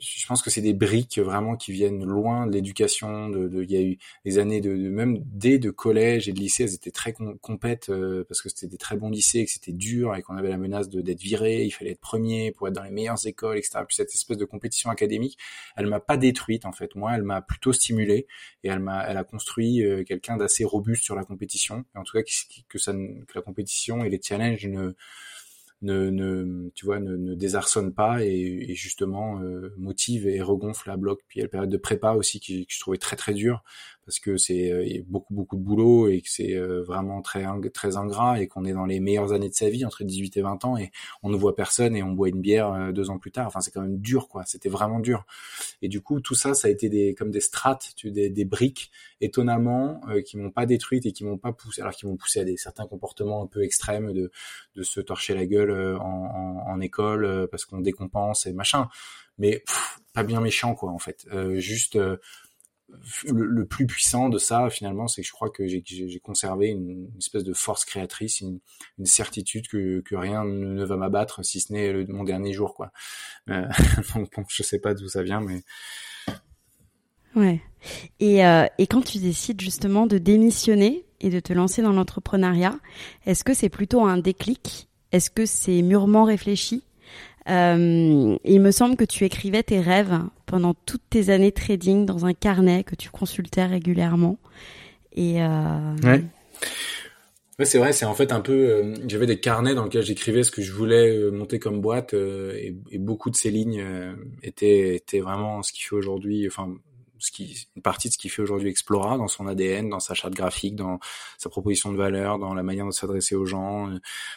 je pense que c'est des briques vraiment qui viennent loin de l'éducation. De, de, il y a eu des années de, même dès de collège et de lycée, elles étaient très compètes euh, parce que c'était des très bons lycées, que c'était dur et qu'on avait la menace d'être viré. Il fallait être premier pour être dans les meilleures écoles, etc. Puis cette espèce de compétition académique, elle m'a pas détruite en fait. Moi, elle m'a plutôt stimulé et elle m'a, elle a construit euh, quelqu'un d'assez robuste sur la compétition. Et en tout cas, que, que, que la compétition et les challenges ne ne, ne tu vois ne, ne désarçonne pas et, justement euh, motive et regonfle la bloc. Puis il y a la période de prépa aussi qui, je trouvais très très dur parce que c'est euh, beaucoup beaucoup de boulot et que c'est euh, vraiment très très ingrat et qu'on est dans les meilleures années de sa vie entre 18 et 20 ans et on ne voit personne et on boit une bière euh, deux ans plus tard. Enfin, c'est quand même dur, quoi. C'était vraiment dur. Et du coup, tout ça, ça a été des comme des strates, des, des briques étonnamment qui m'ont pas détruite et qui m'ont pas poussé, alors qui m'ont poussé à des certains comportements un peu extrêmes de de se torcher la gueule en, en école parce qu'on décompense et machin. Mais pas bien méchant, quoi, en fait. juste le, plus puissant de ça, finalement, c'est que je crois que j'ai conservé une, espèce de force créatrice, une, certitude que, rien ne va m'abattre, si ce n'est mon dernier jour, quoi. Euh, bon, je sais pas d'où ça vient, mais ouais. Et, euh, et quand tu décides justement de démissionner et de te lancer dans l'entrepreneuriat, est-ce que c'est plutôt un déclic? Est-ce que c'est mûrement réfléchi? Euh, il me semble que tu écrivais tes rêves pendant toutes tes années trading dans un carnet que tu consultais régulièrement. Et euh... ouais. ouais c'est vrai, c'est en fait un peu. Euh, j'avais des carnets dans lesquels j'écrivais ce que je voulais euh, monter comme boîte, euh, et, et, beaucoup de ces lignes étaient, étaient vraiment ce qui fait aujourd'hui. Enfin, ce qui, une partie de ce qui fait aujourd'hui Explora dans son ADN, dans sa charte graphique, dans sa proposition de valeur, dans la manière de s'adresser aux gens,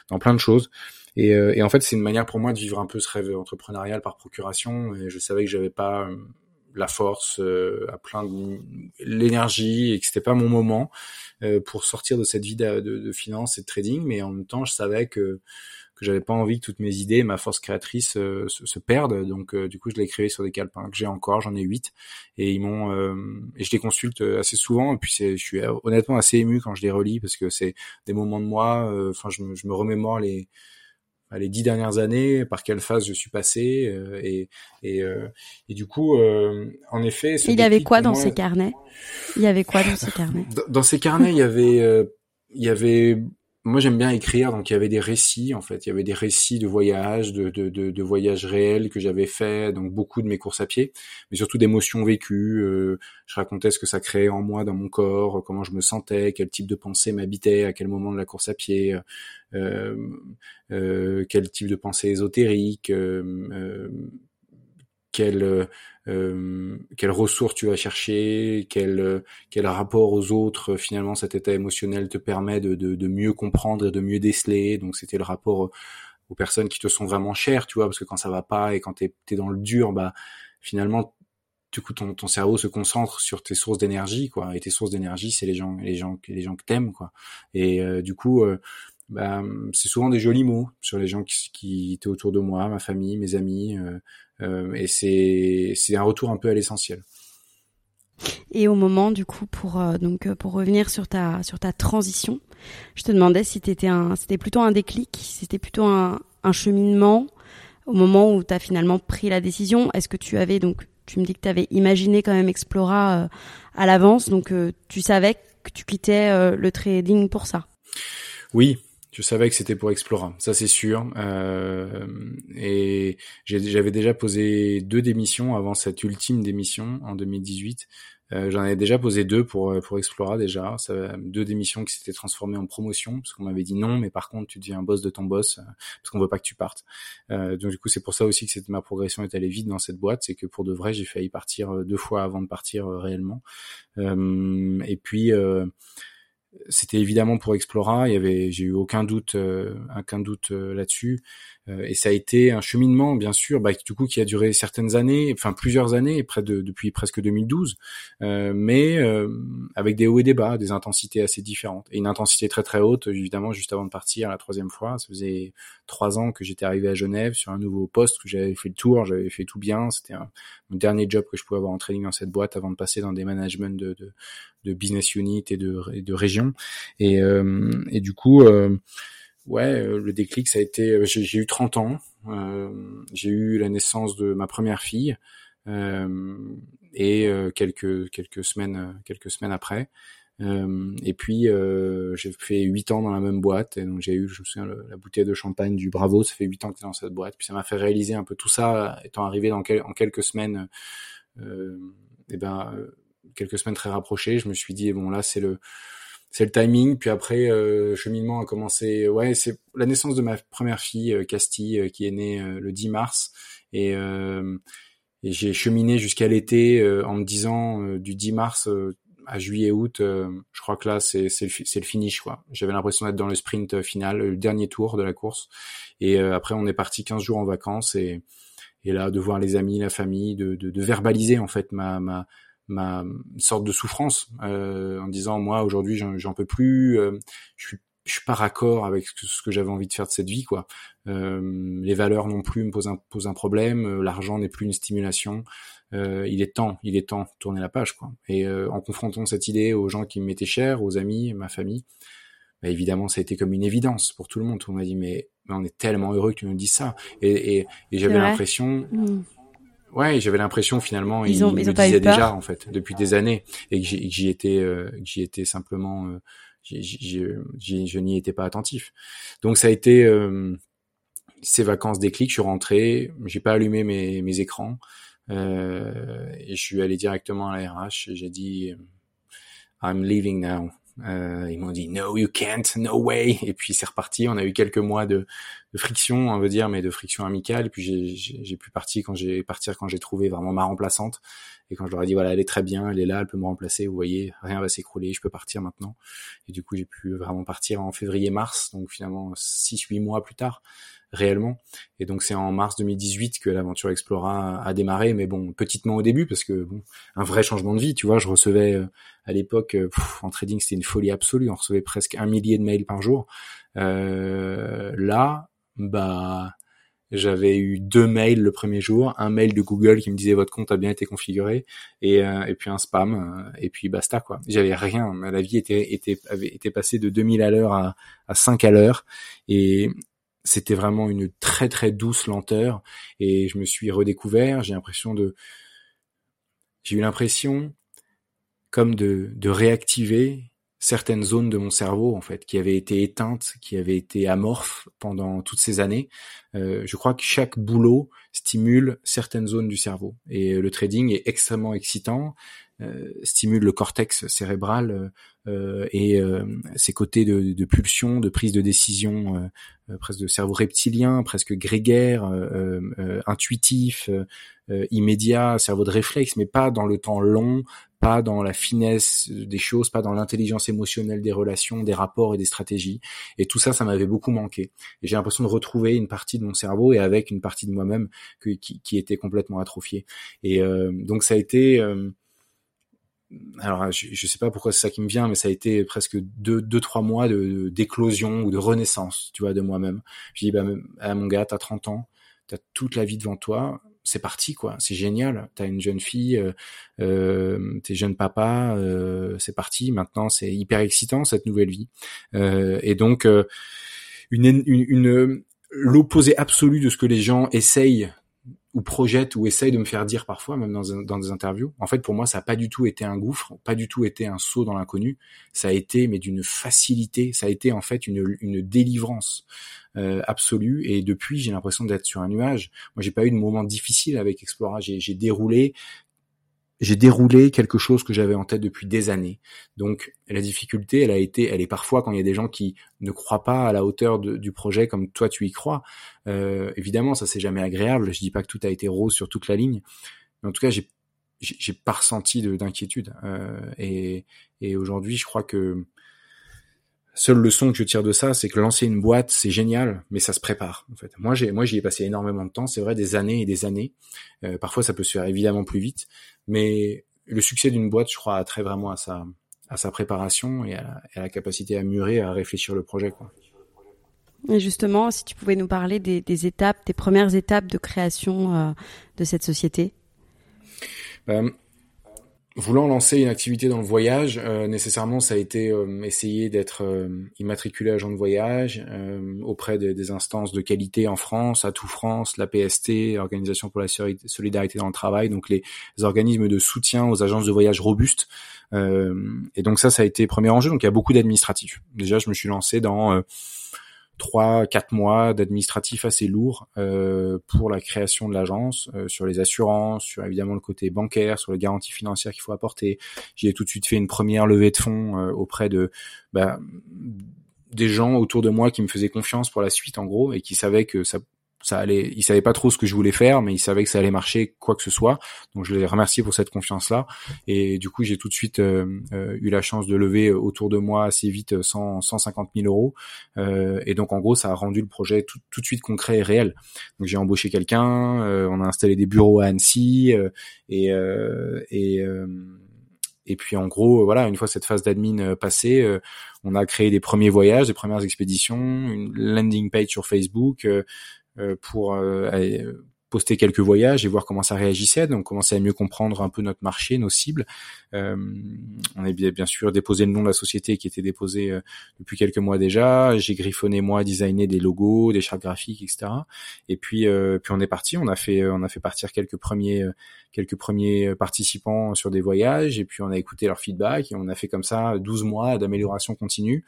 dans plein de choses. Et, euh, et en fait, c'est une manière pour moi de vivre un peu ce rêve entrepreneurial par procuration. Et je savais que j'avais pas euh, la force euh, à plein l'énergie et que c'était pas mon moment pour sortir de cette vie de, de, de, finance et de trading. Mais en même temps, je savais que que j'avais pas envie que toutes mes idées, ma force créatrice se, se, perdent. Donc du coup, je l'ai écrit sur des calepins que j'ai encore, j'en ai huit, et ils m'ont et je les consulte assez souvent. Et puis je suis honnêtement assez ému quand je les relis parce que c'est des moments de moi. Enfin, je, je, me remémore les les dix dernières années, par quelle phase je suis passé, euh, et, et, euh, et, du coup, euh, en effet. Il y avait quoi dans ces carnets? Il y avait quoi dans ces carnets? Dans, ces carnets, il y avait, il y avait moi j'aime bien écrire, donc il y avait des récits en fait, il y avait des récits de voyages, de, voyages réels que j'avais fait, donc beaucoup de mes courses à pied, mais surtout d'émotions vécues. Euh, je racontais ce que ça créait en moi, dans mon corps, comment je me sentais, quel type de pensée m'habitait, à quel moment de la course à pied, euh, euh, quel type de pensée ésotérique, euh, euh euh, quelles ressources tu vas chercher, quel, quel rapport aux autres finalement cet état émotionnel te permet de, de, de mieux comprendre et de mieux déceler. Donc c'était le rapport aux personnes qui te sont vraiment chères, tu vois, parce que quand ça va pas et quand t'es es dans le dur, bah finalement du coup ton, ton cerveau se concentre sur tes sources d'énergie quoi et tes sources d'énergie c'est les gens les gens les gens que t'aimes quoi et euh, du coup euh, bah, c'est souvent des jolis mots sur les gens qui, qui étaient autour de moi ma famille mes amis euh, euh, et c'est c'est un retour un peu à l'essentiel. Et au moment du coup pour euh, donc euh, pour revenir sur ta sur ta transition, je te demandais si c'était un c'était plutôt un déclic, si c'était plutôt un, un cheminement au moment où tu as finalement pris la décision, est-ce que tu avais donc tu me dis que tu avais imaginé quand même Explora à l'avance donc tu savais que tu quittais le trading pour ça? Oui, je savais que c'était pour Explora, ça c'est sûr. Euh, et j'avais déjà posé deux démissions avant cette ultime démission en 2018. Euh, J'en avais déjà posé deux pour pour Explora déjà, ça, deux démissions qui s'étaient transformées en promotion parce qu'on m'avait dit non, mais par contre tu deviens boss de ton boss euh, parce qu'on veut pas que tu partes. Euh, donc du coup c'est pour ça aussi que ma progression est allée vite dans cette boîte, c'est que pour de vrai j'ai failli partir euh, deux fois avant de partir euh, réellement. et puis c'était évidemment pour Explora. Il y j'ai eu aucun doute, euh, aucun doute euh, là-dessus. Euh, et ça a été un cheminement, bien sûr, bah, du coup, qui a duré certaines années, enfin plusieurs années, près de, depuis presque 2012, mais avec des hauts et des bas, des intensités assez différentes. Et une intensité très très haute, évidemment, juste avant de partir la troisième fois. Ça faisait trois ans que j'étais arrivé à Genève sur un nouveau poste, que j'avais fait le tour, j'avais fait tout bien. C'était mon dernier job que je pouvais avoir en training dans cette boîte avant de passer dans des managements de, de, de business unit et de, et de région. Et, euh, et du coup, euh, ouais, euh, le déclic, ça a été, j'ai eu 30 ans, j'ai eu la naissance de ma première fille. et quelques quelques semaines quelques semaines après. et puis j'ai fait huit ans dans la même boîte et donc j'ai eu, je me souviens, la bouteille de champagne du Bravo. Ça fait huit ans que c'est dans cette boîte. Puis ça m'a fait réaliser un peu tout ça, étant arrivé dans en quelques semaines. et ben quelques semaines très rapprochées, je me suis dit bon là c'est le c'est le timing. Puis après, euh, cheminement a commencé. Ouais, c'est la naissance de ma première fille, euh, Castille, euh, qui est née euh, le 10 mars. Et, et j'ai cheminé jusqu'à l'été en me disant du 10 mars à juillet-août, je crois que là c'est le, le finish quoi. J'avais l'impression d'être dans le sprint final, le dernier tour de la course. Et après, on est parti 15 jours en vacances et et là de voir les amis, la famille, de, de, de verbaliser en fait ma ma ma sorte de souffrance euh, en disant moi aujourd'hui j'en peux plus, euh, je suis je suis pas raccord avec ce que, j'avais envie de faire de cette vie quoi. Euh, les valeurs non plus me posent un, posent un problème, euh, l'argent n'est plus une stimulation. Euh, il est temps, il est temps de tourner la page quoi. Et euh, en confrontant cette idée aux gens qui m'étaient chers, aux amis, ma famille, bah, évidemment ça a été comme une évidence pour tout le monde. Monde m'a dit mais, mais on est tellement heureux que tu nous dises ça. Et, et, et j'avais l'impression, mmh. Ouais, j'avais l'impression finalement ils, ont, ils, me disaient déjà en fait depuis des années et que j'y étais, euh, j'y étais simplement, euh, je n'y étais pas attentif. Donc ça a été euh, ces vacances déclic. Je suis rentré, j'ai pas allumé mes, mes écrans euh, et je suis allé directement à la RH et j'ai dit I'm leaving now. Euh, ils m'ont dit no, you can't, no way. Et puis c'est reparti. On a eu quelques mois de, friction, on veut dire, mais de friction amicale. Et puis j'ai pu partir quand j'ai partir quand j'ai trouvé vraiment ma remplaçante. Et quand je leur ai dit voilà, elle est très bien, elle est là, elle peut me remplacer. Vous voyez, rien va s'écrouler, je peux partir maintenant. Et du coup, j'ai pu vraiment partir en février-mars. Donc finalement, six, huit mois plus tard réellement. Et donc c'est en mars 2018 que l'aventure Explora a démarré, mais bon, petitement au début parce que bon, un vrai changement de vie, tu vois, je recevais euh, à l'époque euh, en trading c'était une folie absolue, on recevait presque un millier de mails par jour. Euh, là, bah j'avais eu deux mails le premier jour, un mail de Google qui me disait votre compte a bien été configuré. Et, euh, et puis un spam. Et puis basta quoi. J'avais rien, la vie était était avait été passée de 2000 à l'heure à, à 5 à l'heure. Et c'était vraiment une très très douce lenteur. Et je me suis redécouvert. J'ai l'impression de, j'ai eu l'impression comme de, réactiver certaines zones de mon cerveau en fait qui avaient été éteintes, qui avaient été amorphes pendant toutes ces années. Euh, je crois que chaque boulot stimule certaines zones du cerveau et le trading est extrêmement excitant. Euh, stimule le cortex cérébral euh, et euh, ses côtés de, de, pulsion, de prise de décision, presque de cerveau reptilien, presque grégaire, intuitif, immédiat, cerveau de réflexe, mais pas dans le temps long, pas dans la finesse des choses, pas dans l'intelligence émotionnelle des relations, des rapports et des stratégies. Et tout ça, ça m'avait beaucoup manqué. Et j'ai l'impression de retrouver une partie de mon cerveau et avec une partie de moi-même qui, qui, était complètement atrophiée. Et donc ça a été alors je, je sais pas pourquoi c'est ça qui me vient, mais ça a été presque deux, deux trois mois de d'éclosion ou de renaissance, tu vois, de moi-même. Je dis bah ah, mon gars, t'as 30 ans, t'as toute la vie devant toi, c'est parti quoi, c'est génial. T'as une jeune fille, euh, euh, t'es jeune papa, euh, c'est parti. Maintenant, c'est hyper excitant cette nouvelle vie. Et donc une l'opposé absolu de ce que les gens essayent ou projette ou essaye de me faire dire parfois, même dans, des interviews. En fait, pour moi, ça n'a pas du tout été un gouffre, pas du tout été un saut dans l'inconnu. Ça a été, mais d'une facilité. Ça a été en fait une, une délivrance euh, absolue. Et depuis, j'ai l'impression d'être sur un nuage. Moi, j'ai pas eu de moment difficile avec Explora. J'ai déroulé j'ai déroulé quelque chose que j'avais en tête depuis des années. Donc la difficulté, elle a été, elle est parfois quand il y a des gens qui ne croient pas à la hauteur du projet comme toi tu y crois. Euh, évidemment, ça c'est jamais agréable. Je dis pas que tout a été rose sur toute la ligne, mais en tout cas j'ai j'ai pas ressenti d'inquiétude. Euh, et, et aujourd'hui, je crois que seule leçon que je tire de ça, c'est que lancer une boîte, c'est génial, mais ça se prépare. En fait, moi, j'ai, moi, j'y ai passé énormément de temps. C'est vrai, des années et des années. Euh, parfois, ça peut se faire évidemment plus vite, mais le succès d'une boîte, je crois, a trait vraiment à sa, à sa préparation et à, la, capacité à mûrir, à réfléchir le projet. Quoi. Et justement, si tu pouvais nous parler des, des étapes, des premières étapes de création euh, de cette société? Ben, voulant lancer une activité dans le voyage, euh, nécessairement, ça a été euh, essayer d'être euh, immatriculé agent de voyage auprès des instances de qualité en France, à tout France, la PST, Organisation pour la solidarité dans le travail, donc les, organismes de soutien aux agences de voyage robustes. et donc ça, ça a été premier enjeu. Donc il y a beaucoup d'administratifs. Déjà, je me suis lancé dans trois, quatre mois d'administratif assez lourd euh, pour la création de l'agence, euh, sur les assurances, sur évidemment le côté bancaire, sur les garanties financières qu'il faut apporter. J'ai tout de suite fait une première levée de fonds euh, auprès de bah, des gens autour de moi qui me faisaient confiance pour la suite en gros et qui savaient que ça ça allait, ils savaient pas trop ce que je voulais faire, mais ils savaient que ça allait marcher quoi que ce soit. Donc je les remercie pour cette confiance-là. Et du coup, j'ai tout de suite euh, euh, eu la chance de lever autour de moi assez vite 100, 150 000 euros. Euh, et donc en gros, ça a rendu le projet tout, tout de suite concret et réel. Donc j'ai embauché quelqu'un, on a installé des bureaux à Annecy et et et puis en gros, voilà, une fois cette phase d'admin passée, on a créé des premiers voyages, des premières expéditions, une landing page sur Facebook, euh, pour euh, poster quelques voyages et voir comment ça réagissait. Donc, commencer à mieux comprendre un peu notre marché, nos cibles. Euh, on a bien, sûr déposé le nom de la société qui était déposé euh, depuis quelques mois déjà. J'ai griffonné moi, designé des logos, des chartes graphiques, etc. Et puis, euh, puis on est parti. On a fait, on a fait partir quelques premiers, quelques premiers participants sur des voyages. Et puis on a écouté leur feedback on a fait comme ça 12 mois d'amélioration continue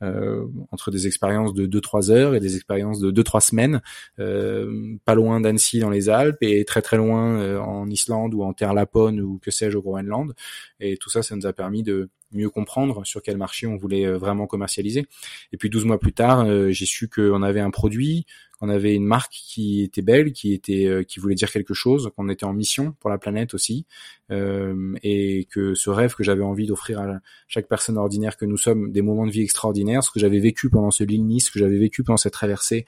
entre des expériences de 2-3 heures et des expériences de 2-3 semaines, pas loin d'Annecy dans les Alpes et très très loin en Islande ou en terre lapone ou que sais-je au Groenland. Et tout ça, ça nous a permis de mieux comprendre sur quel marché on voulait euh, vraiment commercialiser. Et puis 12 mois plus tard, euh, j'ai su qu'on avait un produit, qu'on avait une marque qui était belle, qui était, euh, qui voulait dire quelque chose, qu'on était en mission pour la planète aussi, et que ce rêve que j'avais envie d'offrir à chaque personne ordinaire que nous sommes, des moments de vie extraordinaires, ce que j'avais vécu pendant ce Lille Nice, ce que j'avais vécu pendant cette traversée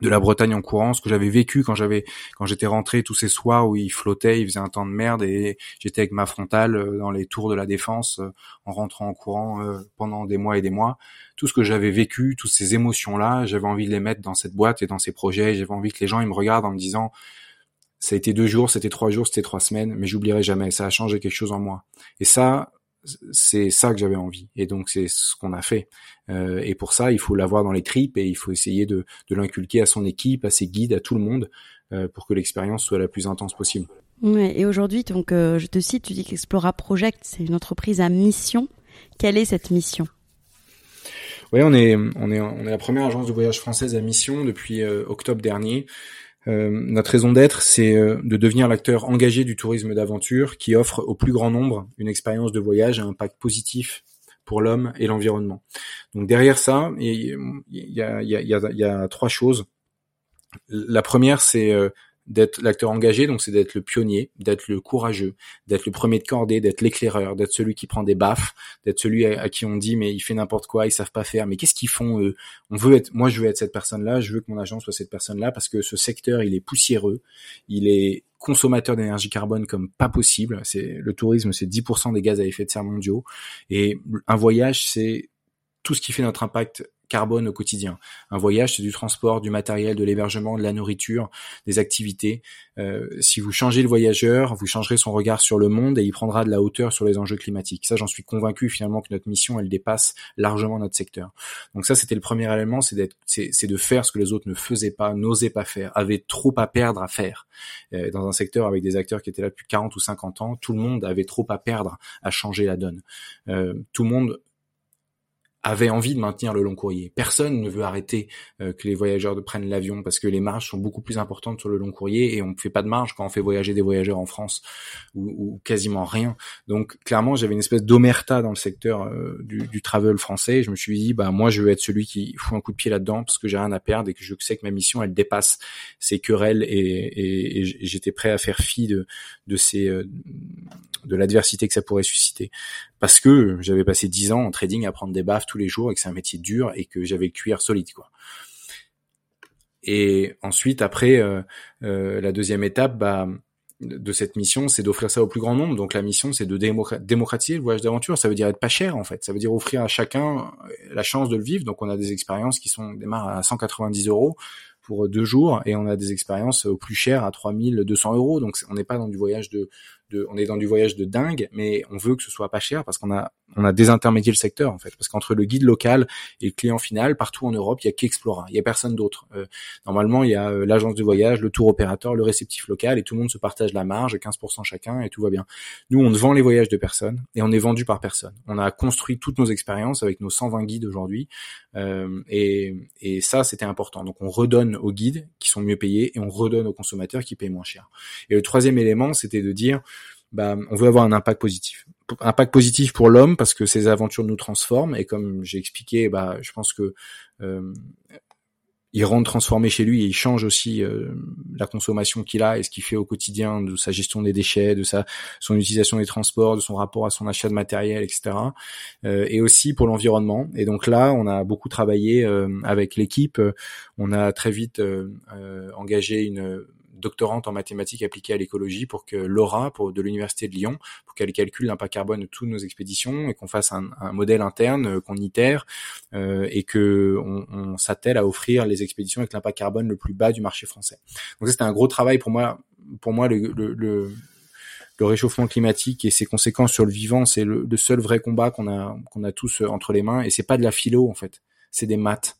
de la Bretagne en courant, ce que j'avais vécu quand j'avais quand j'étais rentré tous ces soirs où il flottait, il faisait un temps de merde et j'étais avec ma frontale euh, dans les tours de la défense euh, en rentrant en courant euh, pendant des mois et des mois. Tout ce que j'avais vécu, toutes ces émotions là, j'avais envie de les mettre dans cette boîte et dans ces projets. J'avais envie que les gens ils me regardent en me disant ça a été deux jours, c'était trois jours, c'était trois semaines, mais j'oublierai jamais. Ça a changé quelque chose en moi. Et ça, c'est ça que j'avais envie. Et donc c'est ce qu'on a fait. Euh, et pour ça, il faut l'avoir dans les tripes et il faut essayer de, de l'inculquer à son équipe, à ses guides, à tout le monde, euh, pour que l'expérience soit la plus intense possible. Ouais, et aujourd'hui, donc euh, je te cite, tu dis qu'Explora Project, c'est une entreprise à mission. Quelle est cette mission? Oui, on est, on est, on est la première agence de voyage française à mission depuis octobre dernier. Euh, notre raison d'être, c'est euh, de devenir l'acteur engagé du tourisme d'aventure qui offre au plus grand nombre une expérience de voyage à impact positif pour l'homme et l'environnement. Donc derrière ça, il y a, y, a, y, y a, trois choses. La première, c'est euh, d'être l'acteur engagé, donc c'est d'être le pionnier, d'être le courageux, d'être le premier de cordée, d'être l'éclaireur, d'être celui qui prend des baffes, d'être celui à, qui on dit mais il fait n'importe quoi, ils savent pas faire, mais qu'est-ce qu'ils font eux? On veut être, moi je veux être cette personne-là, je veux que mon agent soit cette personne-là parce que ce secteur il est poussiéreux, il est consommateur d'énergie carbone comme pas possible. C'est le tourisme, c'est 10% des gaz à effet de serre mondiaux. Et un voyage c'est tout ce qui fait notre impact carbone au quotidien. Un voyage, c'est du transport, du matériel, de l'hébergement, de la nourriture, des activités. Euh, si vous changez le voyageur, vous changerez son regard sur le monde et il prendra de la hauteur sur les enjeux climatiques. Ça, j'en suis convaincu finalement que notre mission, elle dépasse largement notre secteur. Donc ça, c'était le premier élément, c'est de faire ce que les autres ne faisaient pas, n'osaient pas faire, avaient trop à perdre à faire. Euh, dans un secteur avec des acteurs qui étaient là depuis 40 ou 50 ans, tout le monde avait trop à perdre à changer la donne. Euh, tout le monde avait envie de maintenir le long courrier. Personne ne veut arrêter euh, que les voyageurs prennent l'avion parce que les marges sont beaucoup plus importantes sur le long courrier et on ne fait pas de marge quand on fait voyager des voyageurs en France ou, quasiment rien. Donc clairement, j'avais une espèce d'omerta dans le secteur euh, du, du, travel français. Je me suis dit, bah moi, je veux être celui qui fout un coup de pied là-dedans parce que j'ai rien à perdre et que je sais que ma mission, elle dépasse ces querelles et, et, et j'étais prêt à faire fi de, de ces euh, de l'adversité que ça pourrait susciter parce que j'avais passé dix ans en trading à prendre des baffes tous les jours et que c'est un métier dur et que j'avais le cuir solide quoi. Et ensuite après euh, euh, la deuxième étape bah de cette mission, c'est d'offrir ça au plus grand nombre. Donc la mission, c'est de démocratiser le voyage d'aventure. Ça veut dire être pas cher en fait. Ça veut dire offrir à chacun la chance de le vivre. Donc on a des expériences qui sont démarrent à 190 euros pour deux jours et on a des expériences au plus cher à 3200 euros. Donc on n'est pas dans du voyage de, de, on est dans du voyage de dingue, mais on veut que ce soit pas cher parce qu'on a, on a désintermédié le secteur en fait, parce qu'entre le guide local et le client final, partout en Europe, il y a qu'Explora, il y a personne d'autre. Euh, normalement, il y a euh, l'agence de voyage, le tour opérateur, le réceptif local, et tout le monde se partage la marge, 15% chacun, et tout va bien. Nous, on vend les voyages de personnes et on est vendu par personne. On a construit toutes nos expériences avec nos 120 guides aujourd'hui, euh, et, et ça, c'était important. Donc, on redonne aux guides qui sont mieux payés et on redonne aux consommateurs qui payent moins cher. Et le troisième élément, c'était de dire bah, on veut avoir un impact positif. Impact positif pour l'homme parce que ces aventures nous transforment et comme j'ai expliqué, bah, je pense que euh, il rentre transformé chez lui et il change aussi euh, la consommation qu'il a et ce qu'il fait au quotidien de sa gestion des déchets, de sa son utilisation des transports, de son rapport à son achat de matériel, etc. Euh, et aussi pour l'environnement. Et donc là, on a beaucoup travaillé euh, avec l'équipe. On a très vite engagé une doctorante en mathématiques appliquées à l'écologie pour que Laura, pour, de l'université de Lyon, pour qu'elle calcule l'impact carbone de toutes nos expéditions et qu'on fasse un, un, modèle interne, euh, qu'on itère euh, et que on, on s'attelle à offrir les expéditions avec l'impact carbone le plus bas du marché français. Donc ça c'était un gros travail pour moi. Pour moi, le, le, le le réchauffement climatique et ses conséquences sur le vivant, c'est le, le, seul vrai combat qu'on a qu'on a tous euh, entre les mains. Et c'est pas de la philo en fait, c'est des maths.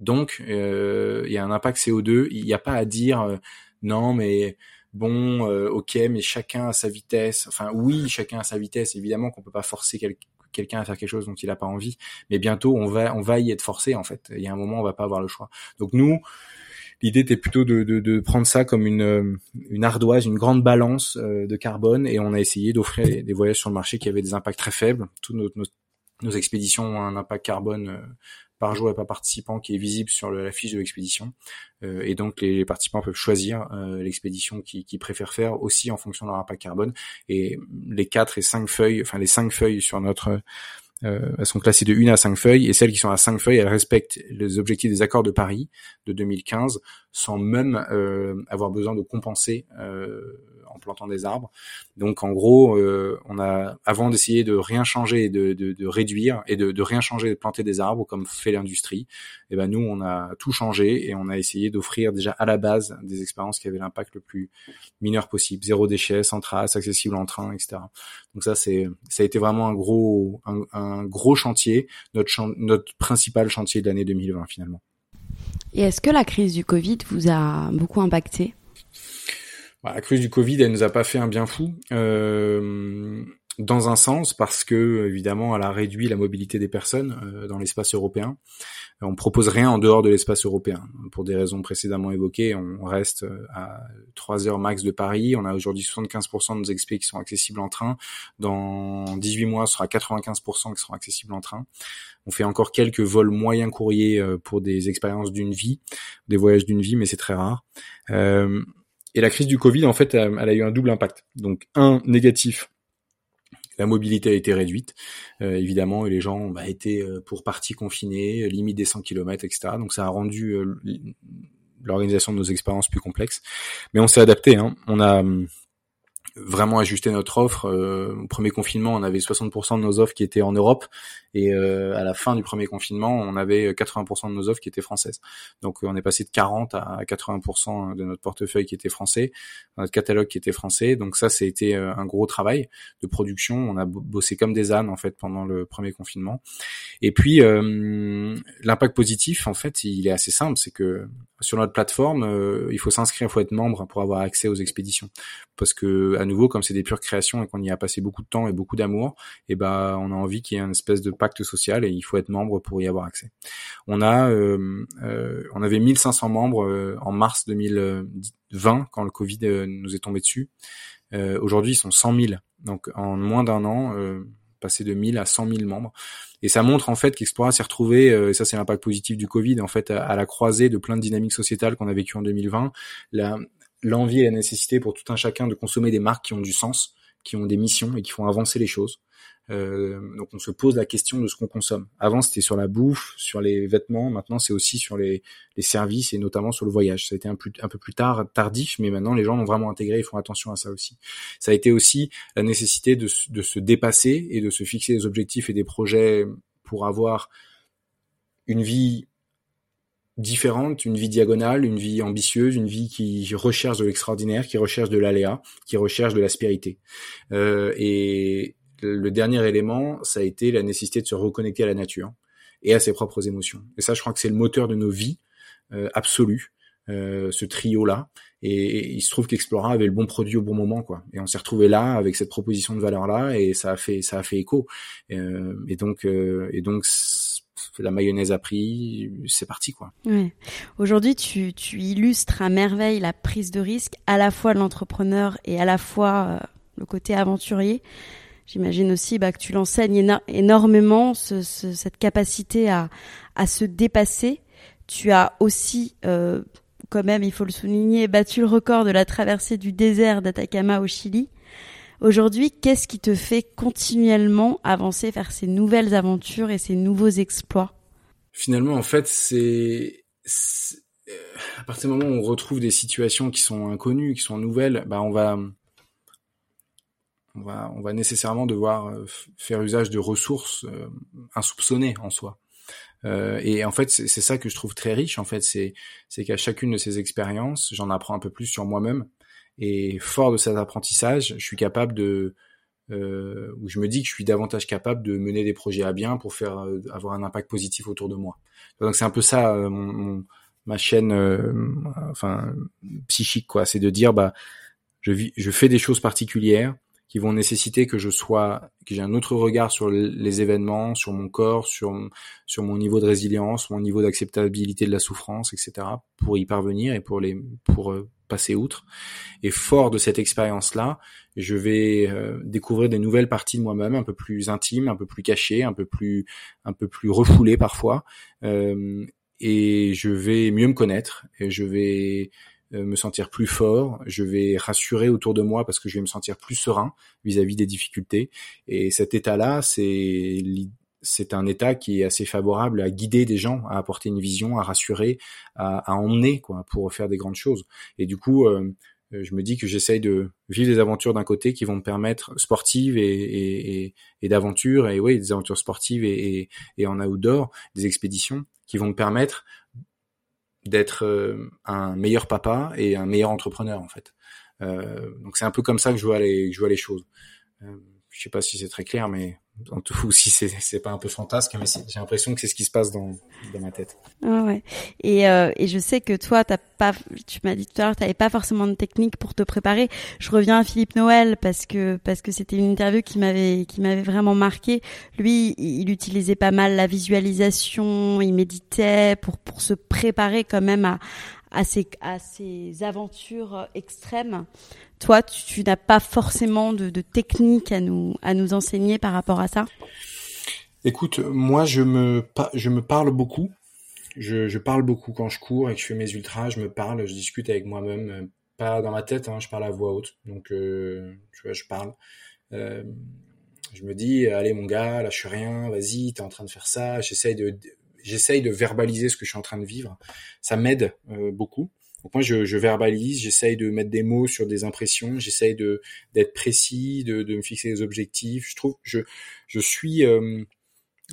Donc euh, il y a un impact CO2. Il n'y a pas à dire euh, non, mais bon, euh, ok, mais chacun a sa vitesse. Enfin, oui, chacun a sa vitesse. Évidemment qu'on peut pas forcer quelqu'un à faire quelque chose dont il n'a pas envie, mais bientôt on va, on va y être forcé en fait. Il y a un moment, on va pas avoir le choix. Donc nous, l'idée était plutôt de, de, de, prendre ça comme une, une ardoise, une grande balance euh, de carbone, et on a essayé d'offrir des, voyages sur le marché qui avaient des impacts très faibles. Toutes nos, nos, expéditions ont un impact carbone euh, par jour et par participant qui est visible sur la fiche de l'expédition. Euh, et donc les, participants peuvent choisir euh, l'expédition qu'ils qui préfèrent faire aussi en fonction de leur impact carbone. Et les quatre et cinq feuilles, enfin les cinq feuilles sur notre euh, elles sont classées de 1 à 5 feuilles et celles qui sont à 5 feuilles, elles respectent les objectifs des accords de Paris de 2015 sans même avoir besoin de compenser plantant des arbres. Donc en gros, euh, on a avant d'essayer de rien changer de, de, réduire et de, rien changer de planter des arbres comme fait l'industrie, et eh ben nous on a tout changé et on a essayé d'offrir déjà à la base des expériences qui avaient l'impact le plus mineur possible, zéro déchet, sans trace, accessible en train, etc. Donc ça c'est ça a été vraiment un gros un, un gros chantier, notre notre principal chantier de l'année 2020 finalement. Et est-ce que la crise du Covid vous a beaucoup impacté? La crise du Covid, elle nous a pas fait un bien fou. Euh, dans un sens, parce que évidemment, elle a réduit la mobilité des personnes euh, dans l'espace européen. On propose rien en dehors de l'espace européen. Pour des raisons précédemment évoquées, on reste euh, à 3 heures max de Paris. On a aujourd'hui 75% de nos expés qui sont accessibles en train. Dans 18 mois, ce sera 95% qui seront accessibles en train. On fait encore quelques vols moyens courriers pour des expériences d'une vie, des voyages d'une vie, mais c'est très rare. Et la crise du Covid, en fait, elle a eu un double impact. Donc, un négatif, la mobilité a été réduite, euh, évidemment, et les gens bah, été euh, pour partie confinés, limite des 100 km, etc. Donc, ça a rendu euh, l'organisation de nos expériences plus complexes. Mais on s'est adapté. Hein. On a hum, vraiment ajuster notre offre. Euh, au premier confinement, on avait 60% de nos offres qui étaient en Europe, et euh, à la fin du premier confinement, on avait 80% de nos offres qui étaient françaises. Donc, on est passé de 40 à 80% de notre portefeuille qui était français, notre catalogue qui était français. Donc ça, c'était euh, un gros travail de production. On a bossé comme des ânes en fait pendant le premier confinement. Et puis, l'impact positif, en fait, il est assez simple, c'est que sur notre plateforme, euh, il faut s'inscrire, il faut être membre pour avoir accès aux expéditions. Parce que à nouveau, comme c'est des pures créations et qu'on y a passé beaucoup de temps et beaucoup d'amour, et eh ben on a envie qu'il y ait une espèce de pacte social et il faut être membre pour y avoir accès. On a, euh, euh, on avait 1500 membres en mars 2020 quand le Covid nous est tombé dessus. Aujourd'hui, ils sont 100 000. Donc en moins d'un an, passer de 1000 à 100 000 membres. Et ça montre en fait qu'Explora s'est retrouvé, euh, et ça c'est l'impact positif du Covid, en fait, à, la croisée de plein de dynamiques sociétales qu'on a vécues en 2020, l'envie et la nécessité pour tout un chacun de consommer des marques qui ont du sens, qui ont des missions et qui font avancer les choses. Euh, donc on se pose la question de ce qu'on consomme. Avant c'était sur la bouffe, sur les vêtements, maintenant c'est aussi sur les, services et notamment sur le voyage. Ça a été un, plus, un peu plus tard, tardif, mais maintenant les gens l'ont vraiment intégré, ils font attention à ça aussi. Ça a été aussi la nécessité de, de se dépasser et de se fixer des objectifs et des projets pour avoir une vie différente, une vie diagonale, une vie ambitieuse, une vie qui recherche de l'extraordinaire, qui recherche de l'aléa, qui recherche de l'aspérité. Euh, et le dernier élément, ça a été la nécessité de se reconnecter à la nature et à ses propres émotions. Et ça, je crois que c'est le moteur de nos vies euh, absolues, euh, ce trio-là. Et, il se trouve qu'Explora avait le bon produit au bon moment, quoi. Et on s'est retrouvé là avec cette proposition de valeur-là, et ça a fait, ça a fait écho. Euh, et donc, euh, et donc la mayonnaise a pris, c'est parti quoi. Ouais. Aujourd'hui, tu, illustres à merveille la prise de risque, à la fois l'entrepreneur et à la fois euh, le côté aventurier. J'imagine aussi bah, que tu l'enseignes énormément, ce, cette capacité à, à se dépasser. Tu as aussi, euh, quand même, il faut le souligner, battu le record de la traversée du désert d'Atacama au Chili. Aujourd'hui, qu'est-ce qui te fait continuellement avancer vers ces nouvelles aventures et ces nouveaux exploits? Finalement, en fait, c'est à partir du moment où on retrouve des situations qui sont inconnues, qui sont nouvelles, bah on va on va on va nécessairement devoir euh, faire usage de ressources euh, insoupçonnées en soi. Euh, et en fait, c'est ça que je trouve très riche. En fait, c'est qu'à chacune de ces expériences, j'en apprends un peu plus sur moi-même et fort de cet apprentissage, je suis capable de, euh, où je me dis que je suis davantage capable de mener des projets à bien pour faire euh, avoir un impact positif autour de moi. Donc c'est un peu ça euh, mon, ma chaîne, euh, enfin psychique quoi, c'est de dire bah je, vis, je fais des choses particulières qui vont nécessiter que je sois, que j'ai un autre regard sur les événements, sur mon corps, sur sur mon niveau de résilience, mon niveau d'acceptabilité de la souffrance, etc. pour y parvenir et pour les pour passer outre. Et fort de cette expérience-là, je vais euh, découvrir des nouvelles parties de moi-même, un peu plus intimes, un peu plus cachées, un peu plus, un peu plus refoulées parfois. Euh, et je vais mieux me connaître. Et je vais euh, me sentir plus fort. Je vais rassurer autour de moi parce que je vais me sentir plus serein vis-à-vis -vis des difficultés. Et cet état-là, c'est c'est un état qui est assez favorable à guider des gens, à apporter une vision, à rassurer, à, emmener quoi, pour faire des grandes choses. Et du coup, euh, je me dis que j'essaye de vivre des aventures d'un côté qui vont me permettre sportives et, et, et, d'aventures, et oui, des aventures sportives et, et, en outdoor, des expéditions qui vont me permettre d'être euh, un meilleur papa et un meilleur entrepreneur en fait. Euh, donc c'est un peu comme ça que je vois les, je vois les choses. Euh, je sais pas si c'est très clair, mais ou si c'est c'est pas un peu fantasque, mais j'ai l'impression que c'est ce qui se passe dans dans ma tête. Ah ouais. Et euh, et je sais que toi t'as pas, tu m'as dit tout à l'heure, t'avais pas forcément de technique pour te préparer. Je reviens à Philippe Noël parce que parce que c'était une interview qui m'avait qui m'avait vraiment marqué. Lui, il utilisait pas mal la visualisation, il méditait pour pour se préparer quand même à à ces, aventures extrêmes. Toi, tu, n'as pas forcément de, de technique à nous, à nous enseigner par rapport à ça? Écoute, moi, je me, je me parle beaucoup. Je, parle beaucoup quand je cours et que je fais mes ultras. Je me parle, je discute avec moi-même. Euh, pas dans ma tête, hein, je parle à voix haute. Donc, euh, tu vois, je parle. Euh, je me dis, allez mon gars, lâche rien, vas-y, t'es en train de faire ça. J'essaye de, j'essaye de verbaliser ce que je suis en train de vivre. Ça m'aide euh, beaucoup. Donc moi, je, verbalise, j'essaye de mettre des mots sur des impressions, j'essaye de d'être précis, de, de me fixer des objectifs. Je trouve, je je suis euh,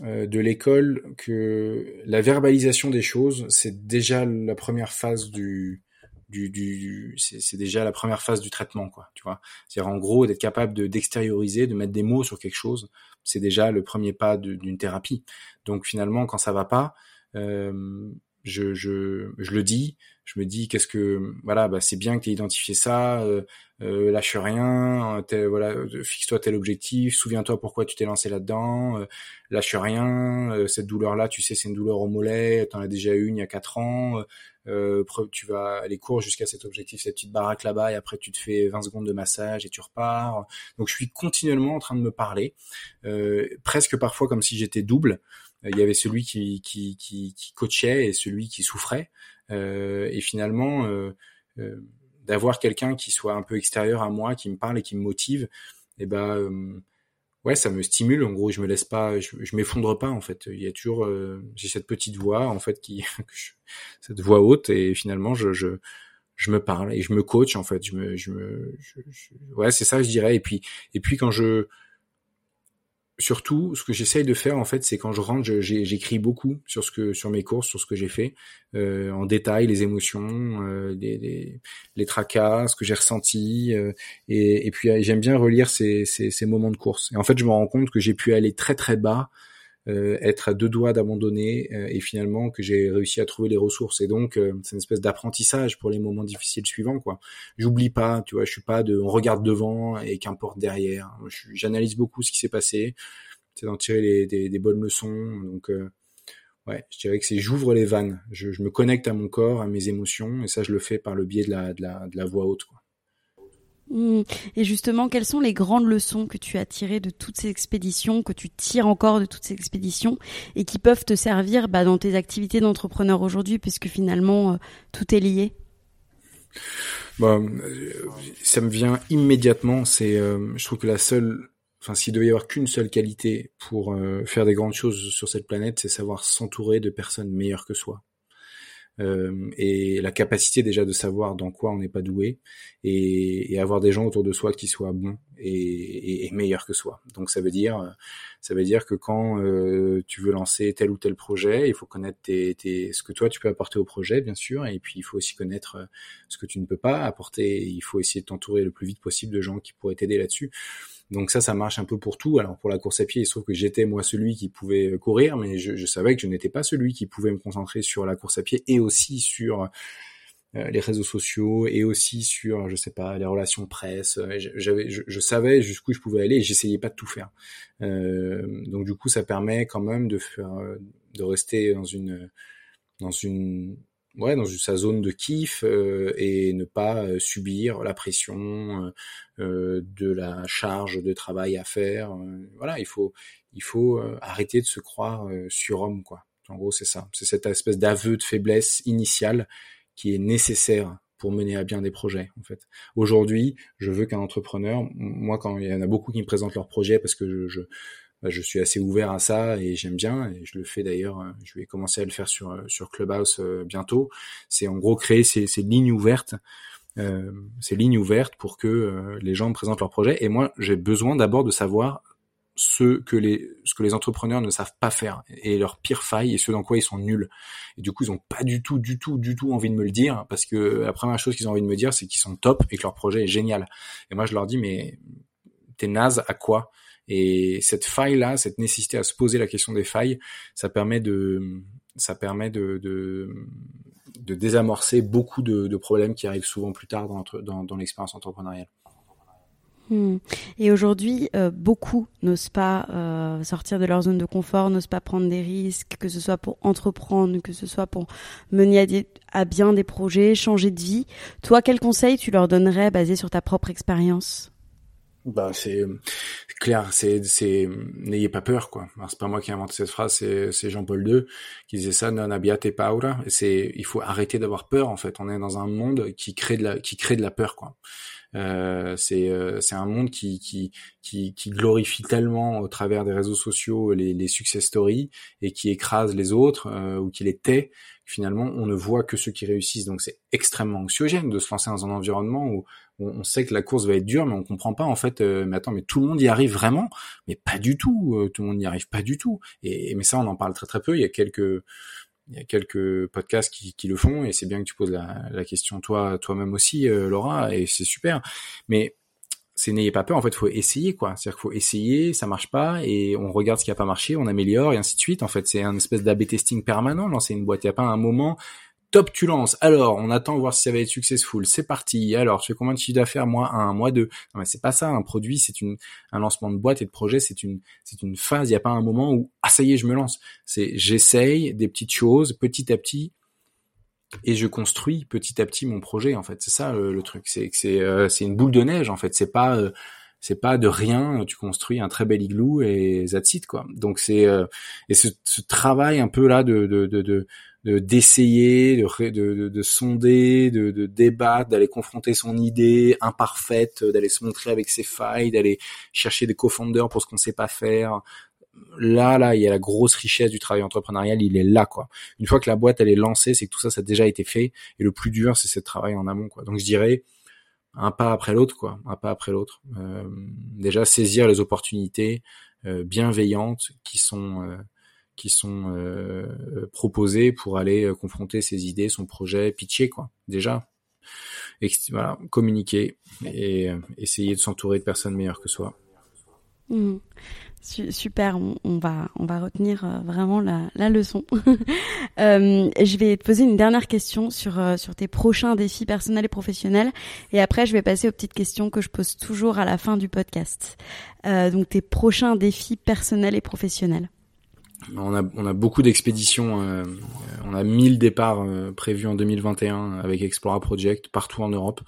euh, de l'école que la verbalisation des choses, c'est déjà la première phase du du, du c'est déjà la première phase du traitement quoi tu vois c'est en gros d'être capable de d'extérioriser de mettre des mots sur quelque chose c'est déjà le premier pas d'une thérapie. Donc finalement quand ça va pas euh, je, je, je le dis je me dis qu'est-ce que voilà bah c'est bien que tu aies identifié ça euh, euh, lâche rien voilà fixe-toi tel objectif souviens-toi pourquoi tu t'es lancé là-dedans euh, lâche rien euh, cette douleur là tu sais c'est une douleur au mollet t'en as déjà eu une il y a quatre ans euh, tu vas aller court jusqu'à cet objectif cette petite baraque là-bas et après tu te fais 20 secondes de massage et tu repars. Donc je suis continuellement en train de me parler presque parfois comme si j'étais double. Il y avait celui qui, qui, qui, qui coachait et celui qui souffrait. euh, et finalement, euh, euh, d'avoir quelqu'un qui soit un peu extérieur à moi, qui me parle et qui me motive, et eh ben ouais, ça me stimule. En gros, je me laisse pas, je, m'effondre pas en fait. Il y a toujours, j'ai cette petite voix en fait qui, cette voix haute et finalement je, je, je me parle et je me coach en fait. Je me, je me, je, ouais, c'est ça je dirais. Et puis, et puis quand je, surtout, ce que j'essaye de faire en fait, c'est quand je rentre, j'écris beaucoup sur ce que, sur mes courses, sur ce que j'ai fait, euh, en détail, les émotions, euh, les, les, tracas, ce que j'ai ressenti, euh, et, et, puis j'aime bien relire ces, ces, ces, moments de course. Et en fait, je me rends compte que j'ai pu aller très très bas, être à deux doigts d'abandonner, et finalement que j'ai réussi à trouver les ressources. Et donc, c'est une espèce d'apprentissage pour les moments difficiles suivants, quoi. J'oublie pas, tu vois, je suis pas de, on regarde devant et qu'importe derrière. J'analyse beaucoup ce qui s'est passé c'est d'en tirer des, bonnes leçons. Donc, euh, ouais, je dirais que c'est j'ouvre les vannes. Je, me connecte à mon corps, à mes émotions, et ça, je le fais par le biais de la, de la, de la voix haute. Quoi. Mmh. Et justement, quelles sont les grandes leçons que tu as tirées de toutes ces expéditions, que tu tires encore de toutes ces expéditions, et qui peuvent te servir bah, dans tes activités d'entrepreneur aujourd'hui, puisque finalement, euh, tout est lié? Bah, euh, ça me vient immédiatement. C'est, je trouve que la seule enfin s'il devait y avoir qu'une seule qualité pour euh, faire des grandes choses sur cette planète, c'est savoir s'entourer de personnes meilleures que soi. Euh, et la capacité déjà de savoir dans quoi on n'est pas doué et, et, avoir des gens autour de soi qui soient bons et, et, meilleurs que soi. Donc ça veut dire ça veut dire que quand euh, tu veux lancer tel ou tel projet, il faut connaître tes, tes, ce que toi tu peux apporter au projet bien sûr et puis il faut aussi connaître euh, ce que tu ne peux pas apporter. Il faut essayer de t'entourer le plus vite possible de gens qui pourraient t'aider là-dessus. Donc ça, ça marche un peu pour tout. Alors pour la course à pied, il se trouve que j'étais moi celui qui pouvait euh, courir, mais je, je savais que je n'étais pas celui qui pouvait me concentrer sur la course à pied et aussi sur euh, les réseaux sociaux et aussi sur, je sais pas, les relations presse. Euh, j'avais, je, je, savais jusqu'où je pouvais aller et j'essayais pas de tout faire. Euh, donc du coup, ça permet quand même de faire, de rester dans une, dans une ouais, dans sa zone de kiff euh, et ne pas euh, subir la pression euh, de la charge de travail à faire. voilà, il faut il faut arrêter de se croire surhomme quoi. En gros, c'est ça. C'est cette espèce d'aveu de faiblesse initiale qui est nécessaire pour mener à bien des projets en fait. Aujourd'hui, je veux qu'un entrepreneur, moi quand il y en a beaucoup qui me présentent leurs projets parce que je, je bah, je suis assez ouvert à ça et j'aime bien et je le fais d'ailleurs euh, je vais commencer à le faire sur euh, sur Clubhouse euh, bientôt. C'est en gros créer ces, lignes ouvertes ces lignes ouvertes pour que les gens me présentent leurs projets. Et moi j'ai besoin d'abord de savoir ce que les ce que les entrepreneurs ne savent pas faire et leur pire faille et ce dans quoi ils sont nuls. Et du coup ils ont pas du tout du tout du tout envie de me le dire parce que la première chose qu'ils ont envie de me dire c'est qu'ils sont top et que leur projet est génial. Et moi je leur dis mais t'es naze à quoi? Et cette faille-là, cette nécessité à se poser la question des failles, ça permet de, ça permet de, de, désamorcer beaucoup de, problèmes qui arrivent souvent plus tard dans, dans, dans l'expérience entrepreneuriale. Hmm. Et aujourd'hui, euh, beaucoup n'osent pas euh, sortir de leur zone de confort, n'osent pas prendre des risques, que ce soit pour entreprendre, que ce soit pour mener à, à bien des projets, changer de vie. Toi, quel conseil tu leur donnerais basé sur ta propre expérience? Bah c'est clair, c'est c'est n'ayez pas peur quoi. C'est pas moi qui ai inventé cette phrase, c'est c'est Jean-Paul II qui disait ça non abbiate paura. C'est il faut arrêter d'avoir peur en fait. On est dans un monde qui crée de la qui crée de la peur quoi. Euh, c'est euh, c'est un monde qui, qui qui qui glorifie tellement au travers des réseaux sociaux les les success stories et qui écrase les autres euh, ou qui les tait finalement on ne voit que ceux qui réussissent donc c'est extrêmement anxiogène de se lancer dans un environnement où on, sait que la course va être dure, mais on comprend pas en fait. Euh, mais attends, mais tout le monde y arrive vraiment? Mais pas du tout. Euh, tout le monde n'y arrive pas du tout. Et, mais ça, on en parle très très peu. Il y a quelques il y a quelques podcasts qui, qui le font et c'est bien que tu poses la, la question toi toi-même aussi euh, Laura et c'est super mais c'est n'ayez pas peur en fait faut essayer quoi c'est-à-dire qu'il faut essayer ça marche pas et on regarde ce qui a pas marché on améliore et ainsi de suite en fait c'est un espèce d'AB testing permanent lancer une boîte il y a pas un moment Top, tu lances. Alors, on attend voir si ça va être successful. C'est parti. Alors, tu fais combien de chiffre d'affaires? Mois un, mois deux. Non, mais c'est pas ça. Un produit, c'est une, un lancement de boîte et de projet, c'est une, c'est une phase. Il n'y a pas un moment où, ah, ça y est, je me lance. C'est, j'essaye des petites choses petit à petit et je construis petit à petit mon projet, en fait. C'est ça, le, truc. C'est que c'est, euh, c'est une boule de neige, en fait. C'est pas, euh, c'est pas de rien, tu construis un très bel igloo et that's it, quoi. Donc c'est euh, et ce, ce, travail un peu là de de, de, de d'essayer, de, de, de, sonder, de, de débattre, d'aller confronter son idée imparfaite, d'aller se montrer avec ses failles, d'aller chercher des co-founders pour ce qu'on sait pas faire. Là, là, il y a la grosse richesse du travail entrepreneurial, il est là, quoi. Une fois que la boîte, elle est lancée, c'est que tout ça, ça a déjà été fait. Et le plus dur, c'est ce travail en amont, quoi. Donc, je dirais, un pas après l'autre, quoi. Un pas après l'autre. Euh, déjà, saisir les opportunités, bienveillantes qui sont qui sont proposées pour aller confronter ses idées, son projet, pitcher quoi. Déjà, voilà, communiquer et essayer de s'entourer de personnes meilleures que soi. Mmh. Super, on, va on va retenir euh, vraiment la, leçon. euh, je vais te poser une dernière question sur euh, sur tes prochains défis personnels et professionnels, et après je vais passer aux petites questions que je pose toujours à la fin du podcast. Euh, donc tes prochains défis personnels et professionnels. On a on a beaucoup d'expéditions. Euh, on a 1000 départs prévus en 2021 avec Explora Project partout en Europe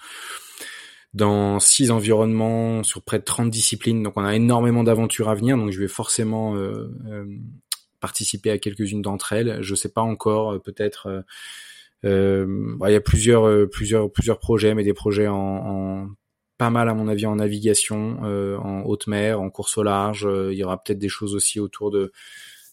dans six environnements sur près de 30 disciplines. Donc on a énormément d'aventures à venir. Donc je vais forcément euh, euh, participer à quelques-unes d'entre elles. Je sais pas encore, euh, peut-être. Bah, il y a plusieurs, plusieurs, plusieurs projets, mais des projets en, en pas mal à mon avis en navigation, en haute mer, en course au large. il y aura peut-être des choses aussi autour de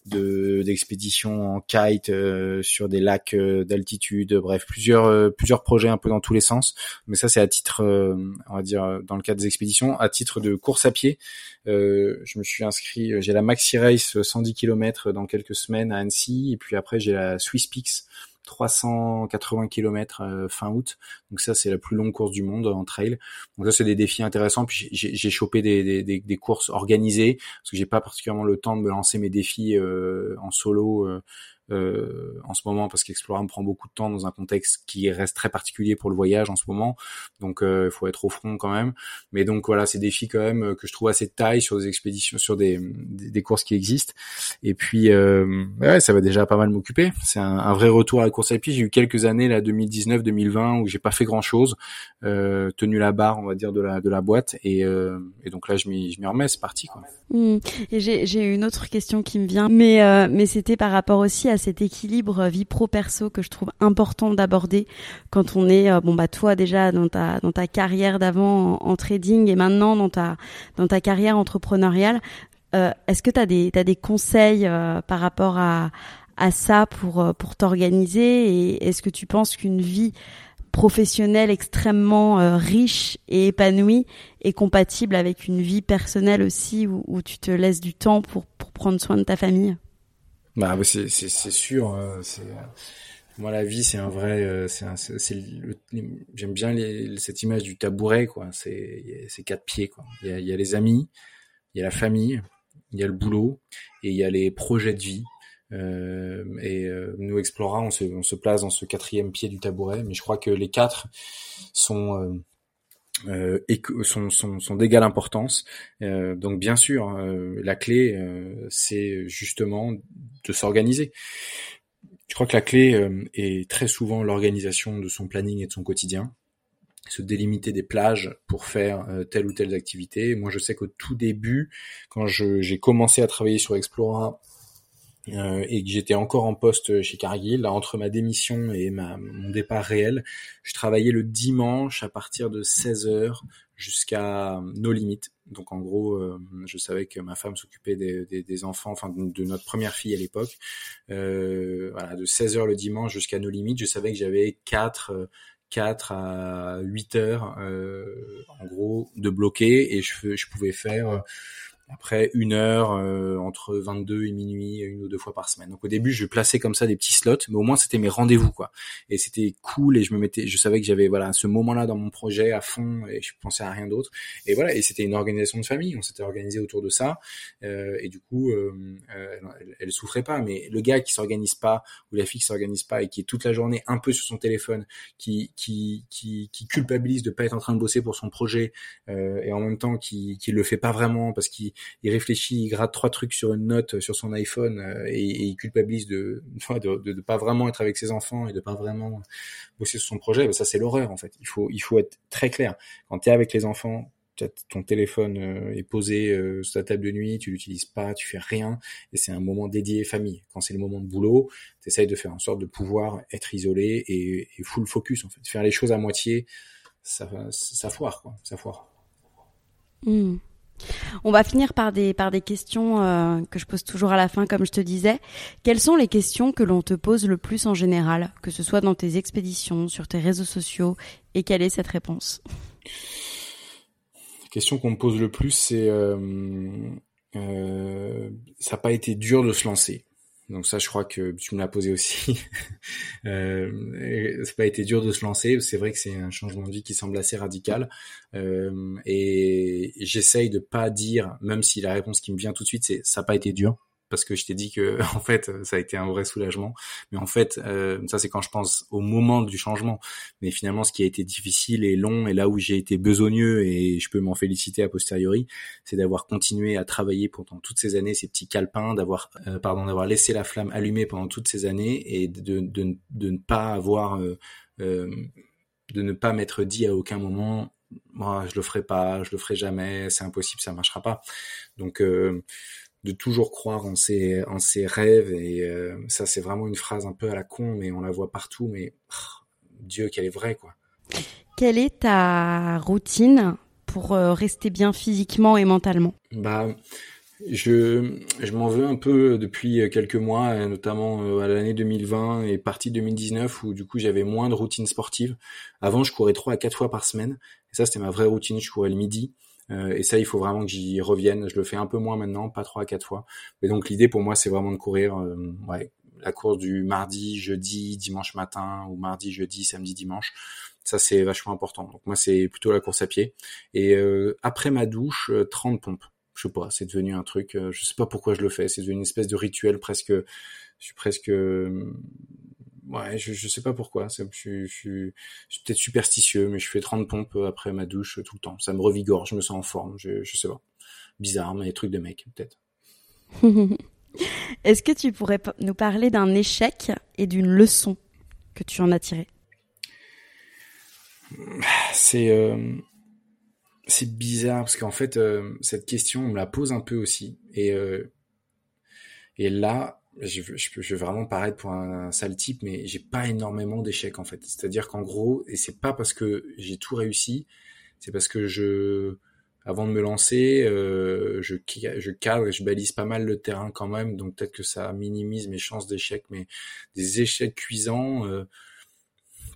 de d'expéditions en kite euh, sur des lacs euh, d'altitude, bref plusieurs euh, plusieurs projets un peu dans tous les sens. Mais ça c'est à titre, on va dire dans le cadre des expéditions, à titre de course à pied. je me suis inscrit, j'ai la Maxi Race 110 km dans quelques semaines à Annecy, et puis après j'ai la Swiss Peaks 380 km euh, fin août. Donc ça, c'est la plus longue course du monde en trail. Donc ça, c'est des défis intéressants. Puis j'ai chopé des, courses organisées parce que j'ai pas particulièrement le temps de me lancer mes défis euh, en solo. Euh, euh, en ce moment parce qu'Explora prend beaucoup de temps dans un contexte qui reste très particulier pour le voyage en ce moment. Donc euh, il faut être au front quand même. Mais donc voilà, c'est des défis quand même euh, que je trouve assez de taille sur des expéditions, sur des, des, courses qui existent. Et puis ouais, ça va déjà pas mal m'occuper. C'est un, un, vrai retour à la course à pied. J'ai eu quelques années là 2019-2020 où j'ai pas fait grand chose, tenu la barre on va dire de la de la boîte et, et donc là je m'y remets, c'est parti quoi. Mmh. Et j'ai une autre question qui me vient, mais c'était par rapport aussi à cet équilibre vie pro perso que je trouve important d'aborder quand on est euh, bon bah toi déjà dans ta dans ta carrière d'avant en, trading et maintenant dans ta dans ta carrière entrepreneuriale. Euh, est-ce que tu as des t'as des conseils euh, par rapport à à ça pour pour t'organiser et est-ce que tu penses qu'une vie professionnelle extrêmement riche et épanouie est compatible avec une vie personnelle aussi où, où tu te laisses du temps pour, pour prendre soin de ta famille? Bah c'est sûr. Hein, c'est moi la vie c'est un vrai euh, c'est j'aime bien les, cette image du tabouret quoi. C'est quatre pieds quoi. Il y a, y a les amis, il y a la famille, il y a le boulot et il y a les projets de vie. Euh, et euh, nous Explora, on se, on se place dans ce quatrième pied du tabouret, mais je crois que les quatre sont euh, euh, et sont, sont, sont d'égale importance. Euh, donc bien sûr, euh, la clé, euh, c'est justement de s'organiser. Je crois que la clé est très souvent l'organisation de son planning et de son quotidien se délimiter des plages pour faire telle ou telle activité. Moi, je sais qu'au tout début, quand j'ai commencé à travailler sur Explora euh, et que j'étais encore en poste chez Cargill, entre ma démission et ma, mon départ réel, je travaillais le dimanche à partir de 16 heures jusqu'à nos limites. Donc en gros, euh, je savais que ma femme s'occupait des, des, des, enfants, enfin de, notre première fille à l'époque. Euh, voilà, de 16 heures le dimanche jusqu'à nos limites, je savais que j'avais 4 4 à 8 heures en gros de bloquer et je, je pouvais faire après une heure euh, entre 22 et minuit une ou deux fois par semaine. Donc au début, je plaçais comme ça des petits slots, mais au moins c'était mes rendez-vous quoi. Et c'était cool et je me mettais, je savais que j'avais voilà ce moment-là dans mon projet à fond et je pensais à rien d'autre. Et voilà, et c'était une organisation de famille, on s'était organisé autour de ça euh, et du coup, euh, euh elle, elle, souffrait pas. Mais le gars qui s'organise pas ou la fille qui s'organise pas et qui est toute la journée un peu sur son téléphone, qui qui qui, qui culpabilise de pas être en train de bosser pour son projet euh, et en même temps qui qui le fait pas vraiment parce qu'il il réfléchit, il gratte trois trucs sur une note sur son iPhone euh, et, il culpabilise de de, de pas vraiment être avec ses enfants et de pas vraiment bosser sur son projet, ben ça c'est l'horreur en fait. Il faut il faut être très clair. Quand tu es avec les enfants, ton téléphone euh, est posé euh, sur ta table de nuit, tu l'utilises pas, tu fais rien, et c'est un moment dédié famille. Quand c'est le moment de boulot, tu essayes de faire en sorte de pouvoir être isolé et, full focus en fait. Faire les choses à moitié, ça, foire quoi, ça foire. Mmh. On va finir par des, par des questions euh, que je pose toujours à la fin, comme je te disais. Quelles sont les questions que l'on te pose le plus en général, que ce soit dans tes expéditions, sur tes réseaux sociaux, et quelle est cette réponse? La question qu'on me pose le plus, c'est euh, euh, ça n'a pas été dur de se lancer. Donc ça, je crois que tu me l'as posé aussi. euh, ça n'a pas été dur de se lancer. C'est vrai que c'est un changement de vie qui semble assez radical. Euh, et j'essaye de pas dire, même si la réponse qui me vient tout de suite, c'est ça n'a pas été dur parce que je t'ai dit que en fait ça a été un vrai soulagement. Mais en fait euh, ça c'est quand je pense au moment du changement. Mais finalement ce qui a été difficile et long et là où j'ai été besogneux et je peux m'en féliciter a posteriori c'est d'avoir continué à travailler pendant toutes ces années ces petits calepins d'avoir euh, pardon d'avoir laissé la flamme allumée pendant toutes ces années et de, de, ne pas avoir euh, euh, de ne pas m'être dit à aucun moment moi je le ferai pas je le ferai jamais c'est impossible ça marchera pas donc euh, de toujours croire en ses, en ses rêves. Et euh, ça, c'est vraiment une phrase un peu à la con, mais on la voit partout. Mais oh, Dieu, qu'elle est vraie, quoi. Quelle est ta routine pour euh, rester bien physiquement et mentalement? Bah, je, je m'en veux un peu depuis quelques mois, notamment euh, à l'année 2020 et partie 2019 où du coup j'avais moins de routine sportive. Avant, je courais trois à quatre fois par semaine. Et ça, c'était ma vraie routine. Je courais le midi. Euh, et ça, il faut vraiment que j'y revienne. Je le fais un peu moins maintenant, pas trois à quatre fois. Mais donc l'idée pour moi, c'est vraiment de courir euh, ouais, la course du mardi, jeudi, dimanche matin, ou mardi, jeudi, samedi, dimanche. Ça, c'est vachement important. Donc moi, c'est plutôt la course à pied. Et euh, après ma douche, 30 pompes. Je sais pas, c'est devenu un truc. je sais pas pourquoi je le fais. C'est devenu une espèce de rituel presque. Je suis presque ouais, je, je sais pas pourquoi. Je, je, je, suis peut-être superstitieux, mais je fais 30 pompes après ma douche tout le temps. Ça me revigore, je me sens en forme. Je, je sais pas. Bizarre, mais trucs de mec, peut-être. Est-ce que tu pourrais nous parler d'un échec et d'une leçon que tu en as tiré? C'est euh, c'est bizarre parce qu'en fait euh, cette question on me la pose un peu aussi et euh, et là je, je, je, vais vraiment paraître pour un, sale type, mais j'ai pas énormément d'échecs en fait. C'est-à-dire qu'en gros, et c'est pas parce que j'ai tout réussi, c'est parce que je, avant de me lancer, euh, je, je cadre et je balise pas mal le terrain quand même, donc peut-être que ça minimise mes chances d'échec, mais des échecs cuisants. Euh,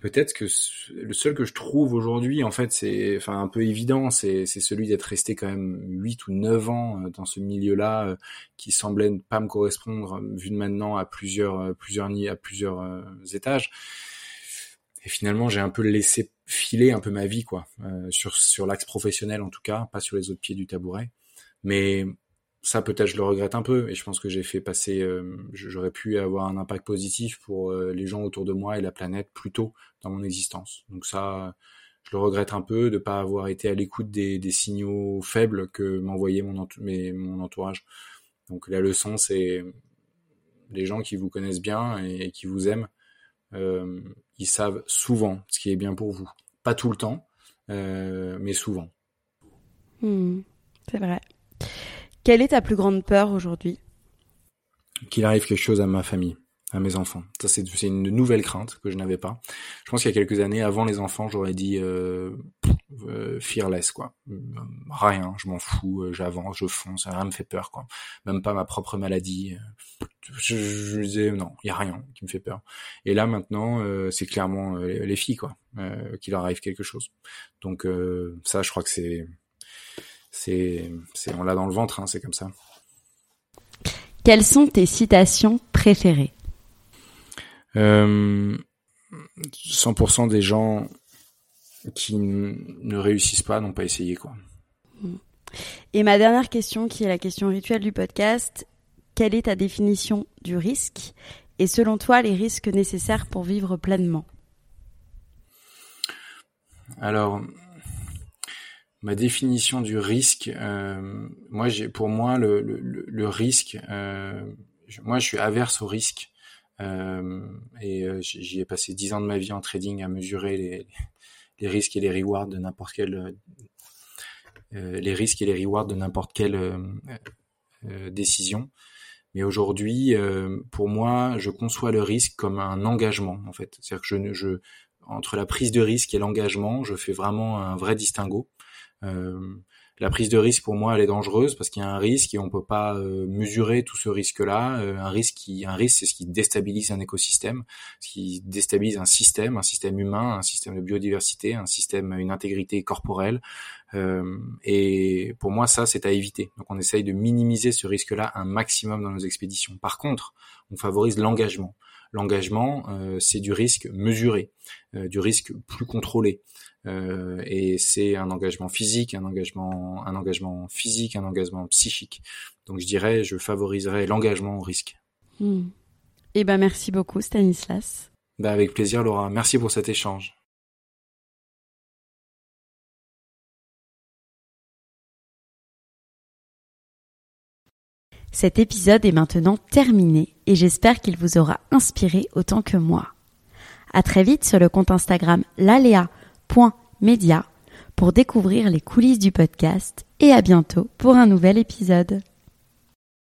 peut-être que le seul que je trouve aujourd'hui, en fait, c'est enfin un peu évident, c'est celui d'être resté quand même 8 ou 9 ans euh, dans ce milieu-là euh, qui semblait ne pas me correspondre euh, vu de maintenant à plusieurs plusieurs à plusieurs étages. Et finalement, j'ai un peu laissé filer un peu ma vie quoi, sur sur l'axe professionnel en tout cas, pas sur les autres pieds du tabouret. Mais ça peut-être je le regrette un peu et je pense que j'ai fait passer euh, j'aurais pu avoir un impact positif pour euh, les gens autour de moi et la planète plus tôt dans mon existence. Donc ça je le regrette un peu de pas avoir été à l'écoute des, signaux faibles que m'envoyait mon, entourage. Donc la leçon c'est les gens qui vous connaissent bien et, qui vous aiment euh, ils savent souvent ce qui est bien pour vous. Pas tout le temps mais souvent. Mmh, c'est vrai quelle est ta plus grande peur aujourd'hui? Qu'il arrive quelque chose à ma famille, à mes enfants. Ça, c'est une nouvelle crainte que je n'avais pas. Je pense qu'il y a quelques années, avant les enfants, j'aurais dit euh, euh, fearless, quoi. Rien, je m'en fous, euh, j'avance, je fonce, rien me fait peur, quoi. Même pas ma propre maladie. Je, je disais non, il y a rien qui me fait peur. Et là maintenant, euh, c'est clairement les, les, filles, quoi, qu'il arrive quelque chose. Donc ça, je crois que c'est c'est, c'est on l'a dans le ventre, hein, c'est comme ça. Quelles sont tes citations préférées? Euh, 100% des gens qui ne réussissent pas n'ont pas essayé quoi. Et ma dernière question, qui est la question rituelle du podcast, quelle est ta définition du risque? Et selon toi les risques nécessaires pour vivre pleinement? Alors, ma définition du risque, euh, moi j'ai pour moi le, risque, euh, moi je suis averse au risque euh, et euh, j'y ai passé dix ans de ma vie en trading à mesurer les, risques et les rewards de n'importe euh, les risques et les rewards de n'importe quelle décision. Mais aujourd'hui, pour moi, je conçois le risque comme un engagement en fait. C'est-à-dire que je, je entre la prise de risque et l'engagement, je fais vraiment un vrai distinguo. Euh, la prise de risque pour moi elle est dangereuse parce qu'il y a un risque et on peut pas euh, mesurer tout ce risque-là. Euh, un risque qui, un risque c'est ce qui déstabilise un écosystème, ce qui déstabilise un système, un système humain, un système de biodiversité, un système, une intégrité corporelle. Et pour moi ça c'est à éviter. Donc on essaye de minimiser ce risque-là un maximum dans nos expéditions. Par contre, on favorise l'engagement. L'engagement, c'est du risque mesuré, du risque plus contrôlé. Euh, et c'est un engagement physique, un engagement, un engagement physique, un engagement psychique. Donc je dirais, je favoriserais l'engagement au risque. Hmm. Eh ben merci beaucoup Stanislas. Ben avec plaisir Laura. Merci pour cet échange. Cet épisode est maintenant terminé et j'espère qu'il vous aura inspiré autant que moi. À très vite sur le compte Instagram Lalea média pour découvrir les coulisses du podcast et à bientôt pour un nouvel épisode.